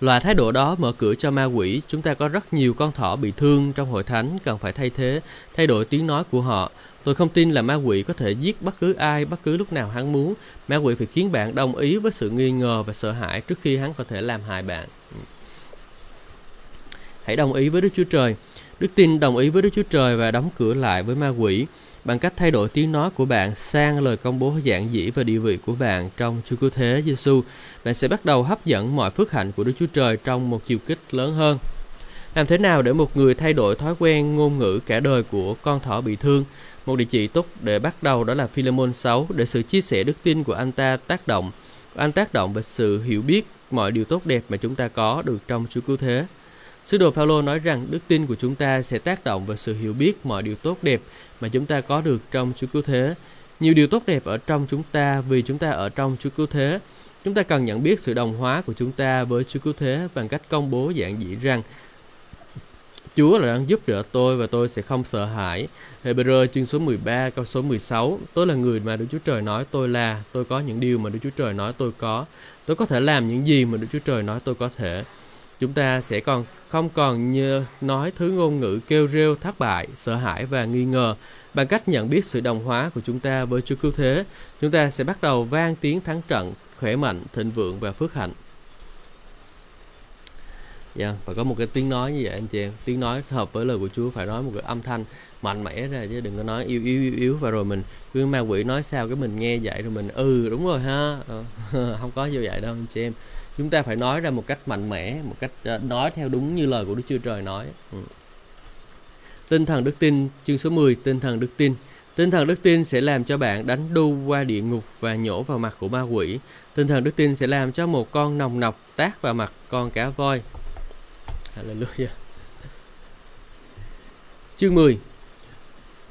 S1: Loại thái độ đó mở cửa cho ma quỷ, chúng ta có rất nhiều con thỏ bị thương trong hội thánh cần phải thay thế, thay đổi tiếng nói của họ. Tôi không tin là ma quỷ có thể giết bất cứ ai bất cứ lúc nào hắn muốn. Ma quỷ phải khiến bạn đồng ý với sự nghi ngờ và sợ hãi trước khi hắn có thể làm hại bạn. Hãy đồng ý với Đức Chúa Trời. Đức tin đồng ý với Đức Chúa Trời và đóng cửa lại với ma quỷ bằng cách thay đổi tiếng nói của bạn sang lời công bố giản dĩ và địa vị của bạn trong Chúa Cứu Thế Giêsu, bạn sẽ bắt đầu hấp dẫn mọi phước hạnh của Đức Chúa Trời trong một chiều kích lớn hơn. Làm thế nào để một người thay đổi thói quen ngôn ngữ cả đời của con thỏ bị thương? Một địa chỉ tốt để bắt đầu đó là Philemon 6 để sự chia sẻ đức tin của anh ta tác động. Anh tác động về sự hiểu biết mọi điều tốt đẹp mà chúng ta có được trong Chúa Cứu Thế. Sứ đồ Phaolô nói rằng đức tin của chúng ta sẽ tác động vào sự hiểu biết mọi điều tốt đẹp mà chúng ta có được trong Chúa Cứu Thế. Nhiều điều tốt đẹp ở trong chúng ta vì chúng ta ở trong Chúa Cứu Thế. Chúng ta cần nhận biết sự đồng hóa của chúng ta với Chúa Cứu Thế bằng cách công bố giản dị rằng, Chúa là đang giúp đỡ tôi và tôi sẽ không sợ hãi. Hebrew chương số 13 câu số 16 Tôi là người mà Đức Chúa Trời nói tôi là, Tôi có những điều mà Đức Chúa Trời nói tôi có Tôi có thể làm những gì mà Đức Chúa Trời nói tôi có thể chúng ta sẽ còn không còn như nói thứ ngôn ngữ kêu rêu thất bại, sợ hãi và nghi ngờ. Bằng cách nhận biết sự đồng hóa của chúng ta với Chúa Cứu Thế, chúng ta sẽ bắt đầu vang tiếng thắng trận, khỏe mạnh, thịnh vượng và phước hạnh. Dạ, yeah, và có một cái tiếng nói như vậy anh chị em Tiếng nói hợp với lời của Chúa phải nói một cái âm thanh mạnh mẽ ra chứ đừng có nói yếu yếu yếu yếu và rồi mình cứ ma quỷ nói sao cái mình nghe vậy rồi mình ừ đúng rồi ha ờ, không có như vậy đâu anh chị em chúng ta phải nói ra một cách mạnh mẽ một cách ờ, nói theo đúng như lời của Đức Chúa Trời nói. Ừ. tinh thần đức tin chương số 10 tinh thần đức tin. Tinh thần đức tin sẽ làm cho bạn đánh đu qua địa ngục và nhổ vào mặt của ma quỷ. Tinh thần đức tin sẽ làm cho một con nòng nọc tác vào mặt con cá voi. Hallelujah. Chương 10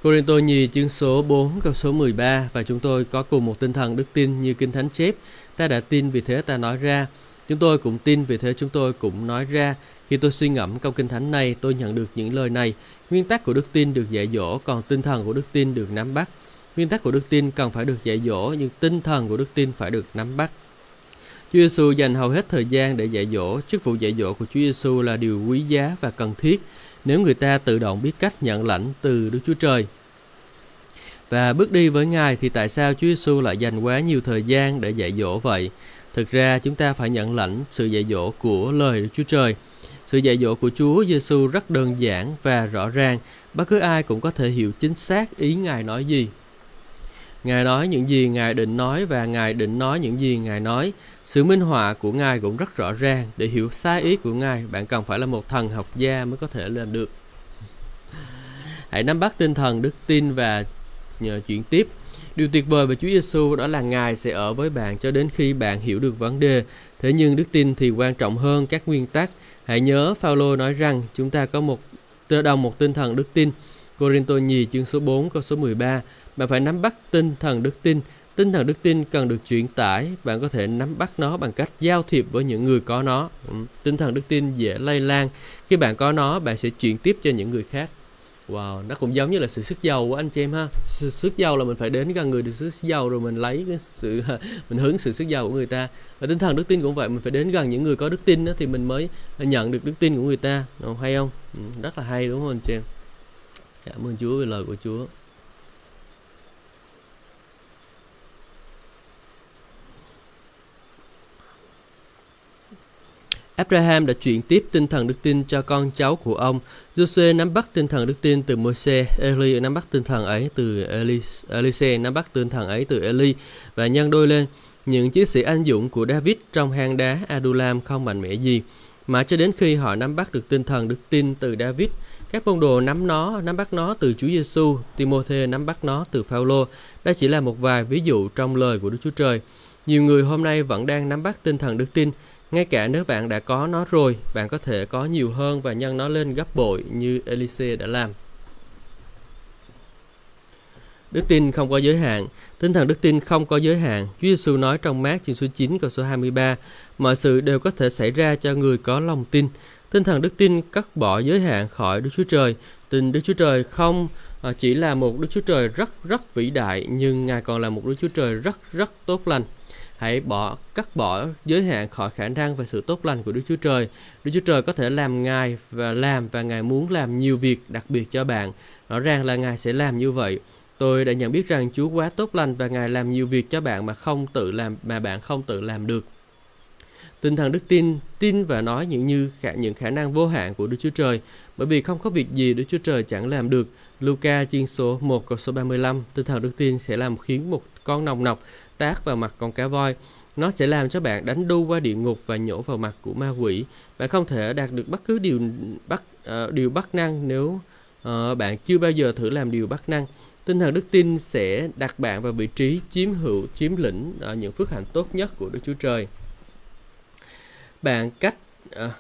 S1: Corinto nhì chương số 4 câu số 13 và chúng tôi có cùng một tinh thần đức tin như Kinh Thánh chép. Ta đã tin vì thế ta nói ra, Chúng tôi cũng tin, vì thế chúng tôi cũng nói ra, khi tôi suy ngẫm câu kinh thánh này, tôi nhận được những lời này. Nguyên tắc của đức tin được dạy dỗ, còn tinh thần của đức tin được nắm bắt. Nguyên tắc của đức tin cần phải được dạy dỗ, nhưng tinh thần của đức tin phải được nắm bắt. Chúa Giêsu dành hầu hết thời gian để dạy dỗ. Chức vụ dạy dỗ của Chúa Giêsu là điều quý giá và cần thiết nếu người ta tự động biết cách nhận lãnh từ Đức Chúa Trời. Và bước đi với Ngài thì tại sao Chúa Giêsu lại dành quá nhiều thời gian để dạy dỗ vậy? Thực ra chúng ta phải nhận lãnh sự dạy dỗ của lời Đức Chúa Trời. Sự dạy dỗ của Chúa Giêsu rất đơn giản và rõ ràng, bất cứ ai cũng có thể hiểu chính xác ý Ngài nói gì. Ngài nói những gì Ngài định nói và Ngài định nói những gì Ngài nói. Sự minh họa của Ngài cũng rất rõ ràng. Để hiểu sai ý của Ngài, bạn cần phải là một thần học gia mới có thể làm được. Hãy nắm bắt tinh thần đức tin và nhờ chuyển tiếp. Điều tuyệt vời về Chúa Giêsu đó là Ngài sẽ ở với bạn cho đến khi bạn hiểu được vấn đề. Thế nhưng đức tin thì quan trọng hơn các nguyên tắc. Hãy nhớ Phaolô nói rằng chúng ta có một tơ đồng một tinh thần đức tin. Corinto nhì chương số 4 câu số 13. Bạn phải nắm bắt tinh thần đức tin. Tinh thần đức tin cần được truyền tải. Bạn có thể nắm bắt nó bằng cách giao thiệp với những người có nó. Ừ, tinh thần đức tin dễ lây lan. Khi bạn có nó, bạn sẽ chuyển tiếp cho những người khác. Wow, nó cũng giống như là sự sức giàu của anh chị em ha. Sự sức giàu là mình phải đến gần người được sức giàu rồi mình lấy cái sự mình hướng sự sức giàu của người ta. Và tinh thần đức tin cũng vậy, mình phải đến gần những người có đức tin đó, thì mình mới nhận được đức tin của người ta. Đúng hay không? Ừ, rất là hay đúng không anh chị em? Cảm ơn Chúa về lời của Chúa. Abraham đã chuyển tiếp tinh thần đức tin cho con cháu của ông. Jose nắm bắt tinh thần đức tin từ Môi-se, Eli nắm bắt tinh thần ấy từ Eli, Elise nắm bắt tinh thần ấy từ Eli và nhân đôi lên. Những chiến sĩ anh dũng của David trong hang đá Adulam không mạnh mẽ gì, mà cho đến khi họ nắm bắt được tinh thần đức tin từ David, các môn đồ nắm nó, nắm bắt nó từ Chúa Giêsu, Timôthê nắm bắt nó từ Phaolô. Đây chỉ là một vài ví dụ trong lời của Đức Chúa Trời. Nhiều người hôm nay vẫn đang nắm bắt tinh thần đức tin, ngay cả nếu bạn đã có nó rồi, bạn có thể có nhiều hơn và nhân nó lên gấp bội như Elise đã làm. Đức tin không có giới hạn, tinh thần đức tin không có giới hạn. Chúa Giêsu nói trong mát chương số 9 câu số 23, mọi sự đều có thể xảy ra cho người có lòng tin. Tinh thần đức tin cắt bỏ giới hạn khỏi Đức Chúa Trời. Tin Đức Chúa Trời không à, chỉ là một Đức Chúa Trời rất rất vĩ đại, nhưng Ngài còn là một Đức Chúa Trời rất rất tốt lành hãy bỏ cắt bỏ giới hạn khỏi khả năng và sự tốt lành của Đức Chúa Trời. Đức Chúa Trời có thể làm Ngài và làm và Ngài muốn làm nhiều việc đặc biệt cho bạn. Rõ ràng là Ngài sẽ làm như vậy. Tôi đã nhận biết rằng Chúa quá tốt lành và Ngài làm nhiều việc cho bạn mà không tự làm mà bạn không tự làm được. Tinh thần đức tin, tin và nói những như khả, những khả năng vô hạn của Đức Chúa Trời, bởi vì không có việc gì Đức Chúa Trời chẳng làm được. Luca chương số 1 câu số 35, tinh thần đức tin sẽ làm khiến một con nòng nọc tác vào mặt con cá voi. Nó sẽ làm cho bạn đánh đu qua địa ngục và nhổ vào mặt của ma quỷ. Bạn không thể đạt được bất cứ điều bắt uh, điều bắt năng nếu uh, bạn chưa bao giờ thử làm điều bắt năng. Tinh thần đức tin sẽ đặt bạn vào vị trí chiếm hữu, chiếm lĩnh uh, những phước hạnh tốt nhất của Đức Chúa Trời. Bạn cách uh,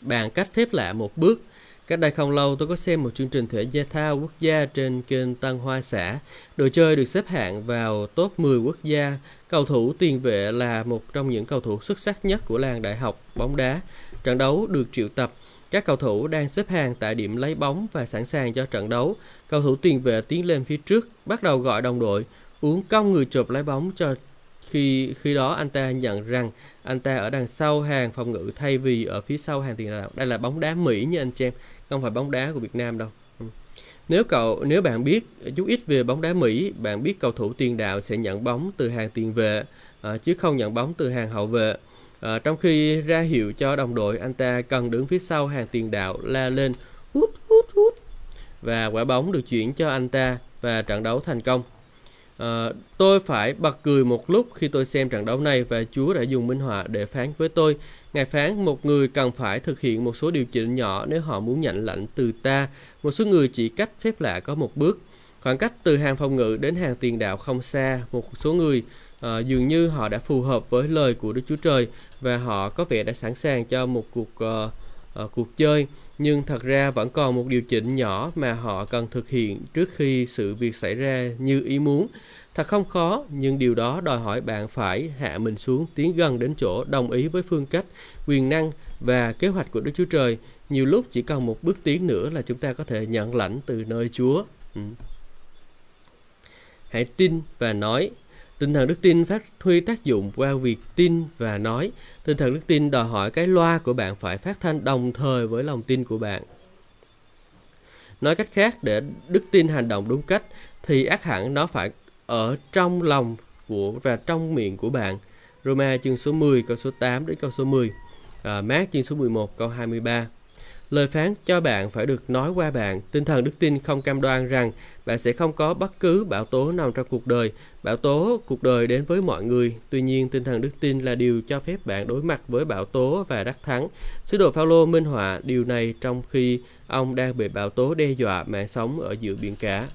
S1: bạn cách phép lạ một bước Cách đây không lâu tôi có xem một chương trình thể gia thao quốc gia trên kênh Tân Hoa xã. Đội chơi được xếp hạng vào top 10 quốc gia. Cầu thủ tiền vệ là một trong những cầu thủ xuất sắc nhất của làng đại học bóng đá. Trận đấu được triệu tập. Các cầu thủ đang xếp hàng tại điểm lấy bóng và sẵn sàng cho trận đấu. Cầu thủ tiền vệ tiến lên phía trước, bắt đầu gọi đồng đội, uống cong người chụp lấy bóng cho khi khi đó anh ta nhận rằng anh ta ở đằng sau hàng phòng ngự thay vì ở phía sau hàng tiền đạo. Đây là bóng đá Mỹ nha anh chị em không phải bóng đá của Việt Nam đâu. Nếu cậu nếu bạn biết chút ít về bóng đá Mỹ bạn biết cầu thủ tiền đạo sẽ nhận bóng từ hàng tiền vệ à, chứ không nhận bóng từ hàng hậu vệ. À, trong khi ra hiệu cho đồng đội anh ta cần đứng phía sau hàng tiền đạo la lên hút hút hút. Và quả bóng được chuyển cho anh ta và trận đấu thành công. À, tôi phải bật cười một lúc khi tôi xem trận đấu này và Chúa đã dùng minh họa để phán với tôi. Ngài phán một người cần phải thực hiện một số điều chỉnh nhỏ nếu họ muốn nhận lãnh từ ta. Một số người chỉ cách phép lạ có một bước. Khoảng cách từ hàng phòng ngự đến hàng tiền đạo không xa. Một số người uh, dường như họ đã phù hợp với lời của Đức Chúa Trời và họ có vẻ đã sẵn sàng cho một cuộc uh, uh, cuộc chơi nhưng thật ra vẫn còn một điều chỉnh nhỏ mà họ cần thực hiện trước khi sự việc xảy ra như ý muốn. Thật không khó, nhưng điều đó đòi hỏi bạn phải hạ mình xuống, tiến gần đến chỗ đồng ý với phương cách, quyền năng và kế hoạch của Đức Chúa Trời. Nhiều lúc chỉ cần một bước tiến nữa là chúng ta có thể nhận lãnh từ nơi Chúa. Ừ. Hãy tin và nói Tinh thần đức tin phát huy tác dụng qua việc tin và nói. Tinh thần đức tin đòi hỏi cái loa của bạn phải phát thanh đồng thời với lòng tin của bạn. Nói cách khác, để đức tin hành động đúng cách thì ác hẳn nó phải ở trong lòng của và trong miệng của bạn. Roma chương số 10 câu số 8 đến câu số 10. À, Mát chương số 11 câu 23. Lời phán cho bạn phải được nói qua bạn. Tinh thần đức tin không cam đoan rằng bạn sẽ không có bất cứ bão tố nào trong cuộc đời. Bão tố cuộc đời đến với mọi người. Tuy nhiên, tinh thần đức tin là điều cho phép bạn đối mặt với bão tố và đắc thắng. Sứ đồ Phaolô minh họa điều này trong khi ông đang bị bão tố đe dọa mạng sống ở giữa biển cả.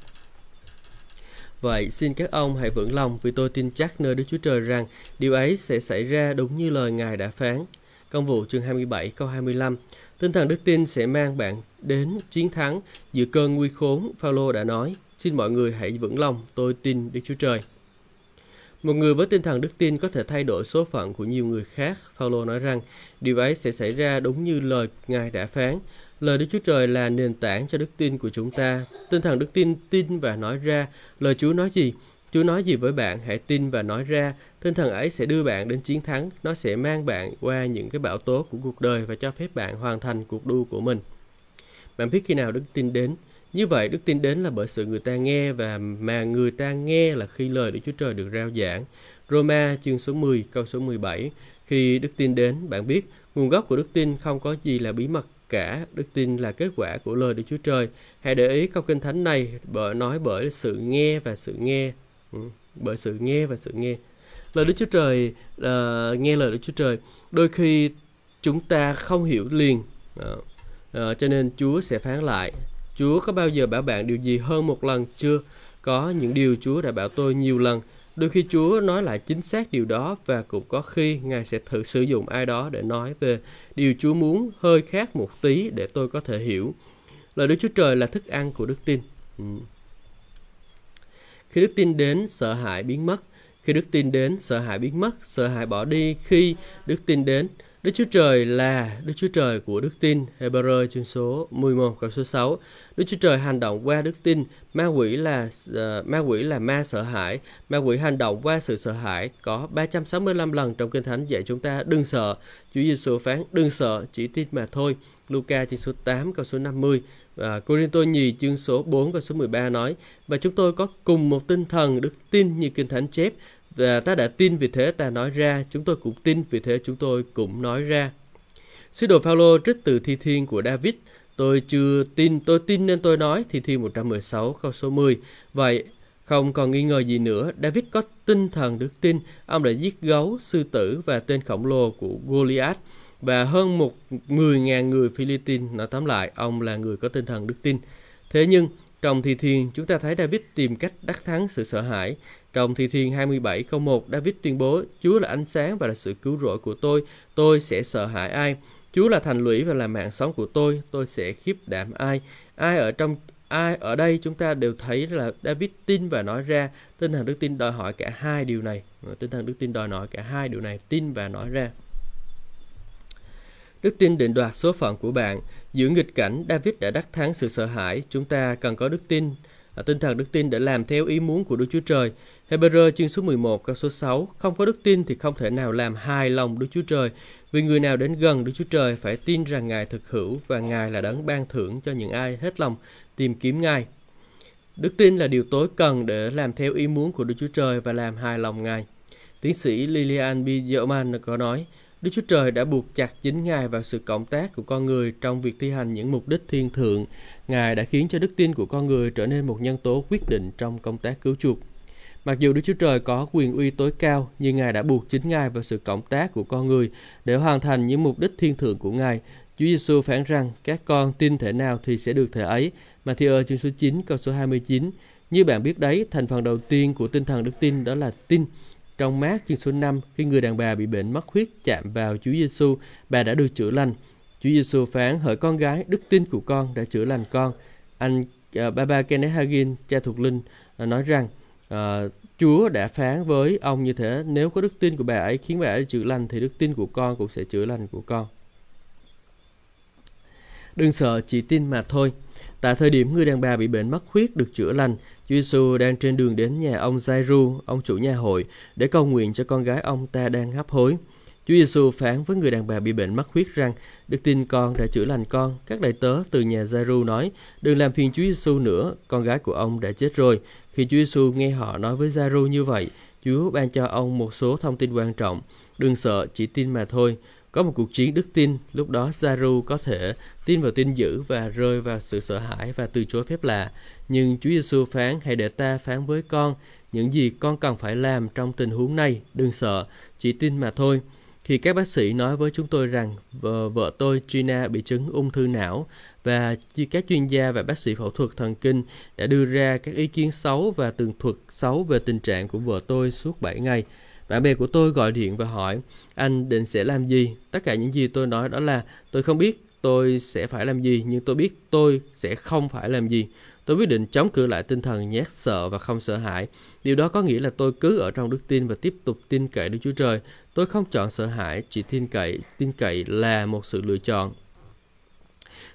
S1: Vậy xin các ông hãy vững lòng vì tôi tin chắc nơi Đức Chúa Trời rằng điều ấy sẽ xảy ra đúng như lời Ngài đã phán. Công vụ chương 27 câu 25. Tinh thần đức tin sẽ mang bạn đến chiến thắng giữa cơn nguy khốn. Phaolô đã nói, xin mọi người hãy vững lòng, tôi tin Đức Chúa Trời. Một người với tinh thần đức tin có thể thay đổi số phận của nhiều người khác. Phaolô nói rằng điều ấy sẽ xảy ra đúng như lời Ngài đã phán. Lời Đức Chúa Trời là nền tảng cho đức tin của chúng ta. Tinh thần đức tin tin và nói ra. Lời Chúa nói gì? Chúa nói gì với bạn, hãy tin và nói ra. Tinh thần ấy sẽ đưa bạn đến chiến thắng. Nó sẽ mang bạn qua những cái bão tố của cuộc đời và cho phép bạn hoàn thành cuộc đua của mình. Bạn biết khi nào đức tin đến? Như vậy, đức tin đến là bởi sự người ta nghe và mà người ta nghe là khi lời Đức Chúa Trời được rao giảng. Roma chương số 10 câu số 17 Khi đức tin đến, bạn biết nguồn gốc của đức tin không có gì là bí mật cả. Đức tin là kết quả của lời Đức Chúa Trời. Hãy để ý câu kinh thánh này bởi nói bởi sự nghe và sự nghe. Ừ, bởi sự nghe và sự nghe. Lời Đức Chúa Trời, uh, nghe lời Đức Chúa Trời, đôi khi chúng ta không hiểu liền. Uh, uh, cho nên Chúa sẽ phán lại Chúa có bao giờ bảo bạn điều gì hơn một lần chưa? Có những điều Chúa đã bảo tôi nhiều lần. Đôi khi Chúa nói lại chính xác điều đó và cũng có khi Ngài sẽ thử sử dụng ai đó để nói về điều Chúa muốn hơi khác một tí để tôi có thể hiểu. Lời Đức Chúa Trời là thức ăn của đức tin. Ừ. Khi đức tin đến, sợ hãi biến mất. Khi đức tin đến, sợ hãi biến mất, sợ hãi bỏ đi. Khi đức tin đến, Đức Chúa Trời là Đức Chúa Trời của đức tin. Hebrew chương số 11 câu số 6. Đức Chúa Trời hành động qua đức tin. Ma quỷ là uh, ma quỷ là ma sợ hãi. Ma quỷ hành động qua sự sợ hãi. Có 365 lần trong Kinh Thánh dạy chúng ta đừng sợ. Chúa Giêsu phán đừng sợ, chỉ tin mà thôi. Luca chương số 8 câu số 50 và Corinto nhì chương số 4 câu số 13 nói và chúng tôi có cùng một tinh thần đức tin như Kinh Thánh chép và ta đã tin vì thế ta nói ra, chúng tôi cũng tin vì thế chúng tôi cũng nói ra. Sứ đồ Phaolô trích từ thi thiên của David, tôi chưa tin, tôi tin nên tôi nói, thi thiên 116 câu số 10. Vậy không còn nghi ngờ gì nữa, David có tinh thần đức tin, ông đã giết gấu, sư tử và tên khổng lồ của Goliath và hơn một 10.000 người Philippines. Nói tóm lại, ông là người có tinh thần đức tin. Thế nhưng, trong thi thiên, chúng ta thấy David tìm cách đắc thắng sự sợ hãi. Trong Thi Thiên 27 câu 1, David tuyên bố, Chúa là ánh sáng và là sự cứu rỗi của tôi, tôi sẽ sợ hãi ai? Chúa là thành lũy và là mạng sống của tôi, tôi sẽ khiếp đảm ai? Ai ở trong ai ở đây? Chúng ta đều thấy là David tin và nói ra. Tinh thần đức tin đòi hỏi cả hai điều này. Tinh thần đức tin đòi hỏi cả hai điều này. Tin và nói ra đức tin định đoạt số phận của bạn giữa nghịch cảnh David đã đắc thắng sự sợ hãi chúng ta cần có đức tin à, tinh thần đức tin để làm theo ý muốn của Đức Chúa Trời. Hebrew chương số 11 câu số 6 Không có đức tin thì không thể nào làm hài lòng Đức Chúa Trời. Vì người nào đến gần Đức Chúa Trời phải tin rằng Ngài thực hữu và Ngài là đấng ban thưởng cho những ai hết lòng tìm kiếm Ngài. Đức tin là điều tối cần để làm theo ý muốn của Đức Chúa Trời và làm hài lòng Ngài. Tiến sĩ Lilian B. Yeoman có nói, Đức Chúa Trời đã buộc chặt chính Ngài vào sự cộng tác của con người trong việc thi hành những mục đích thiên thượng. Ngài đã khiến cho đức tin của con người trở nên một nhân tố quyết định trong công tác cứu chuộc. Mặc dù Đức Chúa Trời có quyền uy tối cao, nhưng Ngài đã buộc chính Ngài vào sự cộng tác của con người để hoàn thành những mục đích thiên thượng của Ngài. Chúa Giêsu phán rằng các con tin thể nào thì sẽ được thể ấy. Matthew chương số 9 câu số 29. Như bạn biết đấy, thành phần đầu tiên của tinh thần đức tin đó là tin. Trong mát chương số 5, khi người đàn bà bị bệnh mất huyết chạm vào Chúa Giêsu, bà đã được chữa lành. Chúa Giêsu phán hỡi con gái, đức tin của con đã chữa lành con. Anh uh, Baba Kenneth Hagin, cha thuộc linh, uh, nói rằng uh, Chúa đã phán với ông như thế, nếu có đức tin của bà ấy khiến bà ấy chữa lành thì đức tin của con cũng sẽ chữa lành của con. Đừng sợ, chỉ tin mà thôi. Tại thời điểm người đàn bà bị bệnh mất huyết được chữa lành, Chúa Giêsu đang trên đường đến nhà ông Giai-ru, ông chủ nhà hội, để cầu nguyện cho con gái ông ta đang hấp hối. Chúa Giêsu phán với người đàn bà bị bệnh mất huyết rằng, Đức tin con đã chữa lành con. Các đại tớ từ nhà Giai-ru nói, đừng làm phiền Chúa Giêsu nữa, con gái của ông đã chết rồi. Khi Chúa Giêsu nghe họ nói với Giai-ru như vậy, Chúa ban cho ông một số thông tin quan trọng. Đừng sợ, chỉ tin mà thôi. Có một cuộc chiến đức tin, lúc đó Zaru có thể tin vào tin dữ và rơi vào sự sợ hãi và từ chối phép lạ. Nhưng Chúa Giêsu phán, hãy để ta phán với con những gì con cần phải làm trong tình huống này. Đừng sợ, chỉ tin mà thôi. Khi các bác sĩ nói với chúng tôi rằng vợ, vợ tôi Gina bị chứng ung thư não và các chuyên gia và bác sĩ phẫu thuật thần kinh đã đưa ra các ý kiến xấu và tường thuật xấu về tình trạng của vợ tôi suốt 7 ngày. Bạn bè của tôi gọi điện và hỏi anh định sẽ làm gì? Tất cả những gì tôi nói đó là tôi không biết tôi sẽ phải làm gì nhưng tôi biết tôi sẽ không phải làm gì. Tôi quyết định chống cự lại tinh thần nhát sợ và không sợ hãi. Điều đó có nghĩa là tôi cứ ở trong đức tin và tiếp tục tin cậy Đức Chúa Trời. Tôi không chọn sợ hãi, chỉ tin cậy. Tin cậy là một sự lựa chọn.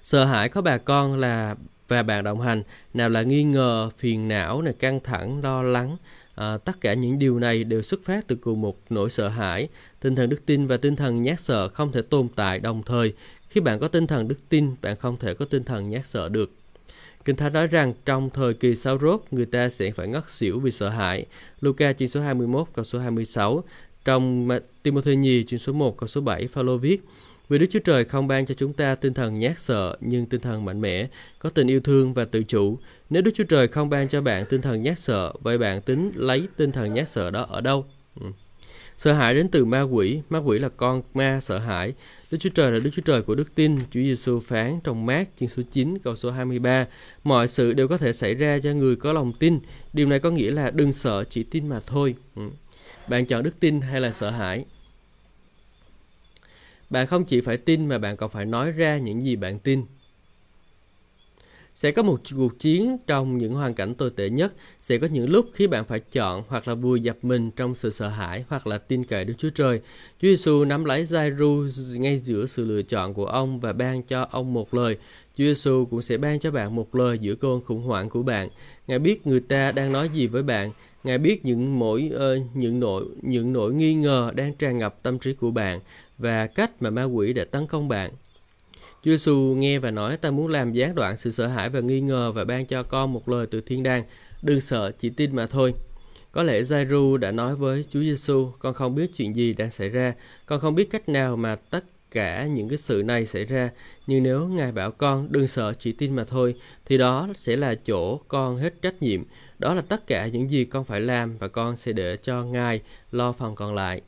S1: Sợ hãi có bà con là và bạn đồng hành, nào là nghi ngờ, phiền não, này căng thẳng, lo lắng, À, tất cả những điều này đều xuất phát từ cùng một nỗi sợ hãi. Tinh thần đức tin và tinh thần nhát sợ không thể tồn tại đồng thời. Khi bạn có tinh thần đức tin, bạn không thể có tinh thần nhát sợ được. Kinh Thánh nói rằng trong thời kỳ sau rốt, người ta sẽ phải ngất xỉu vì sợ hãi. Luca chương số 21 câu số 26. Trong Timothy nhì chương số 1 câu số 7, Phaolô viết: vì Đức Chúa Trời không ban cho chúng ta tinh thần nhát sợ, nhưng tinh thần mạnh mẽ, có tình yêu thương và tự chủ. Nếu Đức Chúa Trời không ban cho bạn tinh thần nhát sợ, vậy bạn tính lấy tinh thần nhát sợ đó ở đâu? Ừ. Sợ hãi đến từ ma quỷ, ma quỷ là con ma sợ hãi. Đức Chúa Trời là Đức Chúa Trời của đức tin. Chúa Giêsu phán trong mát chương số 9 câu số 23. Mọi sự đều có thể xảy ra cho người có lòng tin. Điều này có nghĩa là đừng sợ, chỉ tin mà thôi. Ừ. Bạn chọn đức tin hay là sợ hãi? Bạn không chỉ phải tin mà bạn còn phải nói ra những gì bạn tin. Sẽ có một cuộc chiến trong những hoàn cảnh tồi tệ nhất. Sẽ có những lúc khi bạn phải chọn hoặc là vùi dập mình trong sự sợ hãi hoặc là tin cậy Đức Chúa Trời. Chúa Giêsu nắm lấy Giai-ru ngay giữa sự lựa chọn của ông và ban cho ông một lời. Chúa Giêsu cũng sẽ ban cho bạn một lời giữa cơn khủng hoảng của bạn. Ngài biết người ta đang nói gì với bạn. Ngài biết những mỗi uh, những nỗi những nỗi nghi ngờ đang tràn ngập tâm trí của bạn và cách mà ma quỷ đã tấn công bạn. Chúa Giêsu nghe và nói ta muốn làm gián đoạn sự sợ hãi và nghi ngờ và ban cho con một lời từ thiên đàng. Đừng sợ, chỉ tin mà thôi. Có lẽ Giai-ru đã nói với Chúa Giêsu, con không biết chuyện gì đang xảy ra, con không biết cách nào mà tất cả những cái sự này xảy ra, nhưng nếu Ngài bảo con đừng sợ chỉ tin mà thôi, thì đó sẽ là chỗ con hết trách nhiệm. Đó là tất cả những gì con phải làm và con sẽ để cho Ngài lo phần còn lại.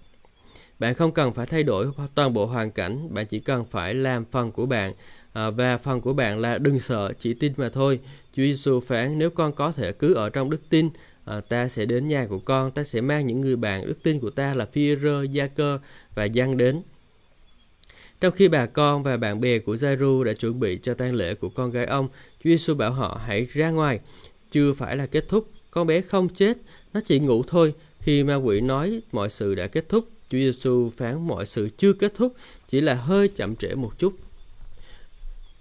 S1: Bạn không cần phải thay đổi toàn bộ hoàn cảnh, bạn chỉ cần phải làm phần của bạn à, và phần của bạn là đừng sợ, chỉ tin mà thôi. Chúa Giêsu phán nếu con có thể cứ ở trong đức tin, à, ta sẽ đến nhà của con, ta sẽ mang những người bạn đức tin của ta là Phi-rơ, Gia-cơ và Giăng đến. Trong khi bà con và bạn bè của Giai-ru đã chuẩn bị cho tang lễ của con gái ông, Chúa Giêsu bảo họ hãy ra ngoài. Chưa phải là kết thúc, con bé không chết, nó chỉ ngủ thôi. Khi ma quỷ nói mọi sự đã kết thúc, Chúa Giêsu phán mọi sự chưa kết thúc, chỉ là hơi chậm trễ một chút.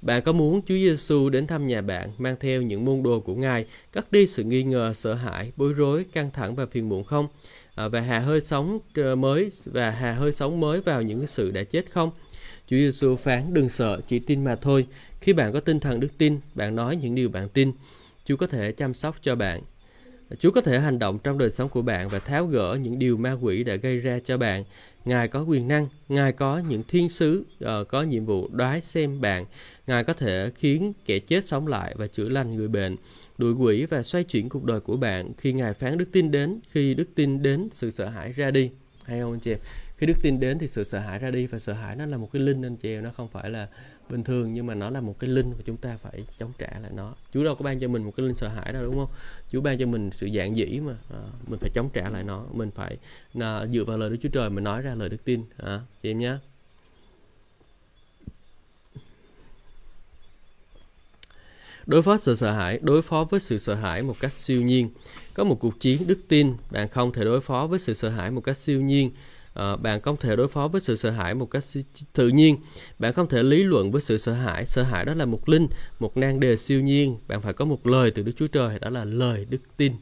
S1: Bạn có muốn Chúa Giêsu đến thăm nhà bạn, mang theo những môn đồ của Ngài, cắt đi sự nghi ngờ, sợ hãi, bối rối, căng thẳng và phiền muộn không? À, và hà hơi sống mới và hà hơi sống mới vào những sự đã chết không? Chúa Giêsu phán đừng sợ, chỉ tin mà thôi. Khi bạn có tinh thần đức tin, bạn nói những điều bạn tin. Chúa có thể chăm sóc cho bạn, Chúa có thể hành động trong đời sống của bạn và tháo gỡ những điều ma quỷ đã gây ra cho bạn. Ngài có quyền năng, Ngài có những thiên sứ uh, có nhiệm vụ đoái xem bạn. Ngài có thể khiến kẻ chết sống lại và chữa lành người bệnh, đuổi quỷ và xoay chuyển cuộc đời của bạn khi Ngài phán đức tin đến, khi đức tin đến sự sợ hãi ra đi. Hay không anh chị em? Khi đức tin đến thì sự sợ hãi ra đi và sợ hãi nó là một cái linh anh chị em, nó không phải là bình thường nhưng mà nó là một cái linh và chúng ta phải chống trả lại nó. Chúa đâu có ban cho mình một cái linh sợ hãi đâu đúng không? Chúa ban cho mình sự dạng dĩ mà à, mình phải chống trả lại nó. Mình phải à, dựa vào lời Đức Chúa Trời mình nói ra lời đức tin à, chị em nhé. Đối phó sự sợ hãi đối phó với sự sợ hãi một cách siêu nhiên. Có một cuộc chiến đức tin bạn không thể đối phó với sự sợ hãi một cách siêu nhiên à, bạn không thể đối phó với sự sợ hãi một cách tự nhiên bạn không thể lý luận với sự sợ hãi sợ hãi đó là một linh một nan đề siêu nhiên bạn phải có một lời từ đức chúa trời đó là lời đức tin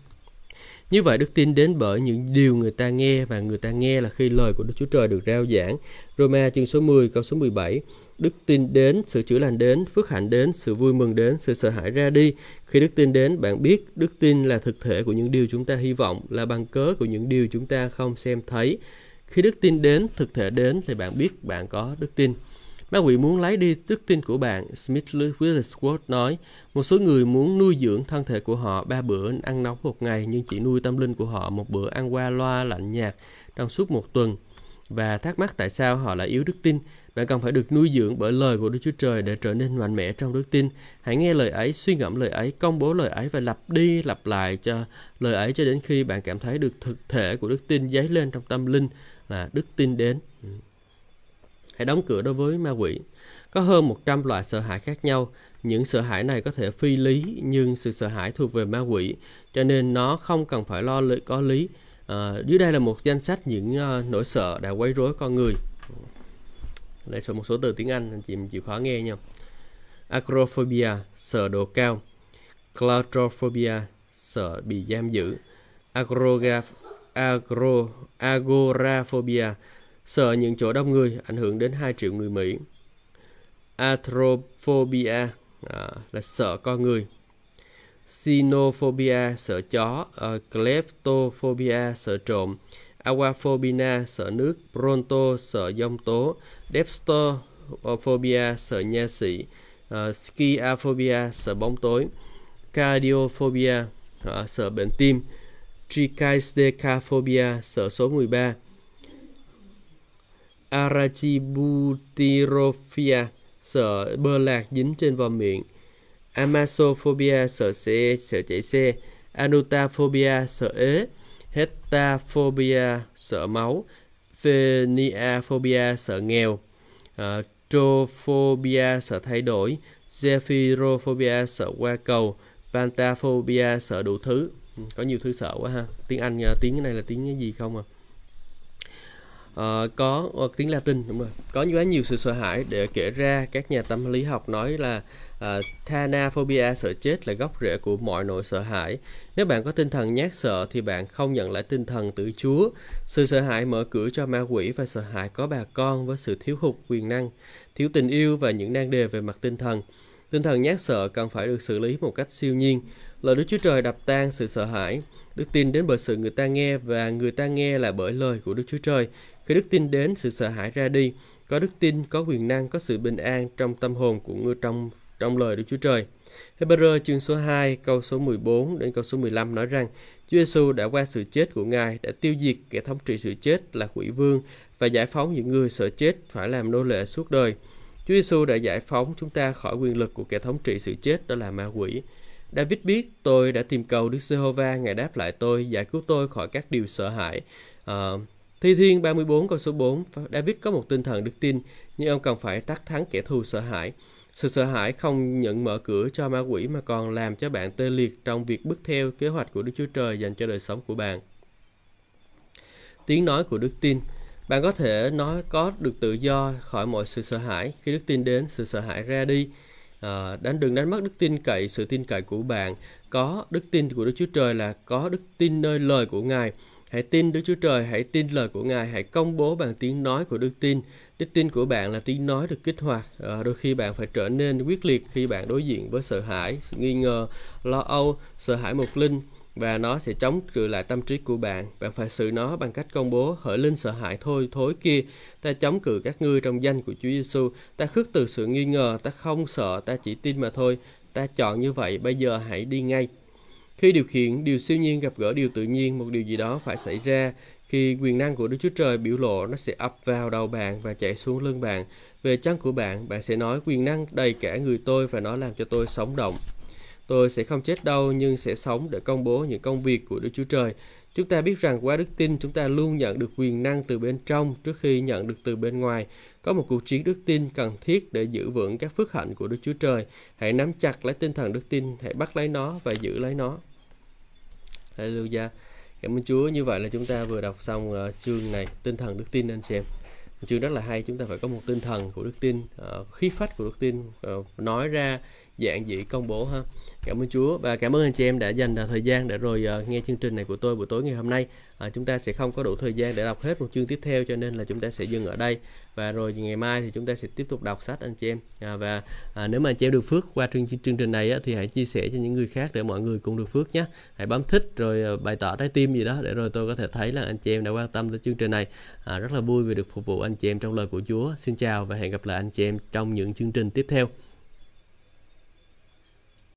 S1: như vậy đức tin đến bởi những điều người ta nghe và người ta nghe là khi lời của Đức Chúa Trời được rao giảng. Roma chương số 10 câu số 17. Đức tin đến, sự chữa lành đến, phước hạnh đến, sự vui mừng đến, sự sợ hãi ra đi. Khi đức tin đến, bạn biết đức tin là thực thể của những điều chúng ta hy vọng, là bằng cớ của những điều chúng ta không xem thấy. Khi đức tin đến, thực thể đến thì bạn biết bạn có đức tin. Ma quỷ muốn lấy đi đức tin của bạn, Smith Wigglesworth nói. Một số người muốn nuôi dưỡng thân thể của họ ba bữa ăn nóng một ngày nhưng chỉ nuôi tâm linh của họ một bữa ăn qua loa lạnh nhạt trong suốt một tuần và thắc mắc tại sao họ lại yếu đức tin. Bạn cần phải được nuôi dưỡng bởi lời của Đức Chúa Trời để trở nên mạnh mẽ trong đức tin. Hãy nghe lời ấy, suy ngẫm lời ấy, công bố lời ấy và lặp đi lặp lại cho lời ấy cho đến khi bạn cảm thấy được thực thể của đức tin dấy lên trong tâm linh là đức tin đến. Ừ. Hãy đóng cửa đối với ma quỷ. Có hơn 100 loại sợ hãi khác nhau. Những sợ hãi này có thể phi lý nhưng sự sợ hãi thuộc về ma quỷ cho nên nó không cần phải lo lý, có lý. À, dưới đây là một danh sách những uh, nỗi sợ đã quấy rối con người. Đây là một số từ tiếng Anh anh chị chịu khó nghe nha. Acrophobia, sợ độ cao. Claustrophobia, sợ bị giam giữ. Agrograph, agro, agoraphobia, sợ những chỗ đông người, ảnh hưởng đến 2 triệu người Mỹ. Atrophobia à, là sợ con người. Sinophobia, sợ chó, uh, Kleptophobia sợ trộm, Aquaphobia sợ nước, Pronto, sợ dông tố, Depstophobia sợ nha sĩ, uh, Skiaphobia sợ bóng tối, Cardiophobia uh, à, sợ bệnh tim, Trichaidekaphobia sợ số 13, Arachibutyrophia, sợ bơ lạc dính trên vòm miệng, Amasophobia sợ xe, sợ chạy xe, Anotaphobia, sợ ế, Hetaphobia sợ máu, Pheniaphobia sợ nghèo, uh, Trophobia sợ thay đổi, Zephyrophobia sợ qua cầu, Pantaphobia sợ đủ thứ. Ừ, có nhiều thứ sợ quá ha. Tiếng Anh à, tiếng cái này là tiếng cái gì không à? Uh, có uh, tiếng Latin đúng rồi. Có quá nhiều sự sợ hãi để kể ra các nhà tâm lý học nói là à, uh, Thanaphobia sợ chết là gốc rễ của mọi nỗi sợ hãi. Nếu bạn có tinh thần nhát sợ thì bạn không nhận lại tinh thần từ Chúa. Sự sợ hãi mở cửa cho ma quỷ và sợ hãi có bà con với sự thiếu hụt quyền năng, thiếu tình yêu và những nan đề về mặt tinh thần. Tinh thần nhát sợ cần phải được xử lý một cách siêu nhiên. Lời Đức Chúa Trời đập tan sự sợ hãi. Đức tin đến bởi sự người ta nghe và người ta nghe là bởi lời của Đức Chúa Trời. Khi đức tin đến, sự sợ hãi ra đi. Có đức tin, có quyền năng, có sự bình an trong tâm hồn của người trong trong lời Đức Chúa Trời. Hebrew chương số 2 câu số 14 đến câu số 15 nói rằng Chúa Giêsu đã qua sự chết của Ngài đã tiêu diệt kẻ thống trị sự chết là quỷ vương và giải phóng những người sợ chết phải làm nô lệ suốt đời. Chúa Giêsu đã giải phóng chúng ta khỏi quyền lực của kẻ thống trị sự chết đó là ma quỷ. David biết tôi đã tìm cầu Đức Giê-hô-va, Ngài đáp lại tôi, giải cứu tôi khỏi các điều sợ hãi. Uh, Thi Thiên 34 câu số 4, David có một tinh thần đức tin, nhưng ông cần phải tắt thắng kẻ thù sợ hãi. Sự sợ hãi không nhận mở cửa cho ma quỷ mà còn làm cho bạn tê liệt trong việc bước theo kế hoạch của Đức Chúa Trời dành cho đời sống của bạn. Tiếng nói của đức tin Bạn có thể nói có được tự do khỏi mọi sự sợ hãi. Khi đức tin đến, sự sợ hãi ra đi. À, đánh đừng đánh mất đức tin cậy, sự tin cậy của bạn. Có đức tin của Đức Chúa Trời là có đức tin nơi lời của Ngài. Hãy tin Đức Chúa Trời, hãy tin lời của Ngài, hãy công bố bằng tiếng nói của đức tin. Đức tin của bạn là tiếng nói được kích hoạt. À, đôi khi bạn phải trở nên quyết liệt khi bạn đối diện với sợ hãi, sự nghi ngờ, lo âu, sợ hãi một linh và nó sẽ chống cự lại tâm trí của bạn. Bạn phải xử nó bằng cách công bố hỡi linh sợ hãi thôi thối kia. Ta chống cự các ngươi trong danh của Chúa Giêsu. Ta khước từ sự nghi ngờ, ta không sợ, ta chỉ tin mà thôi. Ta chọn như vậy, bây giờ hãy đi ngay. Khi điều khiển điều siêu nhiên gặp gỡ điều tự nhiên, một điều gì đó phải xảy ra. Khi quyền năng của Đức Chúa Trời biểu lộ, nó sẽ ập vào đầu bạn và chạy xuống lưng bạn. Về chân của bạn, bạn sẽ nói quyền năng đầy cả người tôi và nó làm cho tôi sống động. Tôi sẽ không chết đâu nhưng sẽ sống để công bố những công việc của Đức Chúa Trời. Chúng ta biết rằng qua đức tin chúng ta luôn nhận được quyền năng từ bên trong trước khi nhận được từ bên ngoài. Có một cuộc chiến đức tin cần thiết để giữ vững các phước hạnh của Đức Chúa Trời. Hãy nắm chặt lấy tinh thần đức tin, hãy bắt lấy nó và giữ lấy nó. Hallelujah. Cảm ơn Chúa. Như vậy là chúng ta vừa đọc xong uh, chương này, tinh thần đức tin anh chị em. Chương rất là hay, chúng ta phải có một tinh thần của đức tin, uh, khí phách của đức tin, uh, nói ra dạng dị công bố ha. Cảm ơn Chúa và cảm ơn anh chị em đã dành à, thời gian để rồi à, nghe chương trình này của tôi buổi tối ngày hôm nay. À, chúng ta sẽ không có đủ thời gian để đọc hết một chương tiếp theo cho nên là chúng ta sẽ dừng ở đây và rồi ngày mai thì chúng ta sẽ tiếp tục đọc sách anh chị em. À, và à, nếu mà anh chị em được phước qua chương, chương trình này á, thì hãy chia sẻ cho những người khác để mọi người cũng được phước nhé. Hãy bấm thích rồi à, bày tỏ trái tim gì đó để rồi tôi có thể thấy là anh chị em đã quan tâm tới chương trình này. À, rất là vui vì được phục vụ anh chị em trong lời của Chúa. Xin chào và hẹn gặp lại anh chị em trong những chương trình tiếp theo.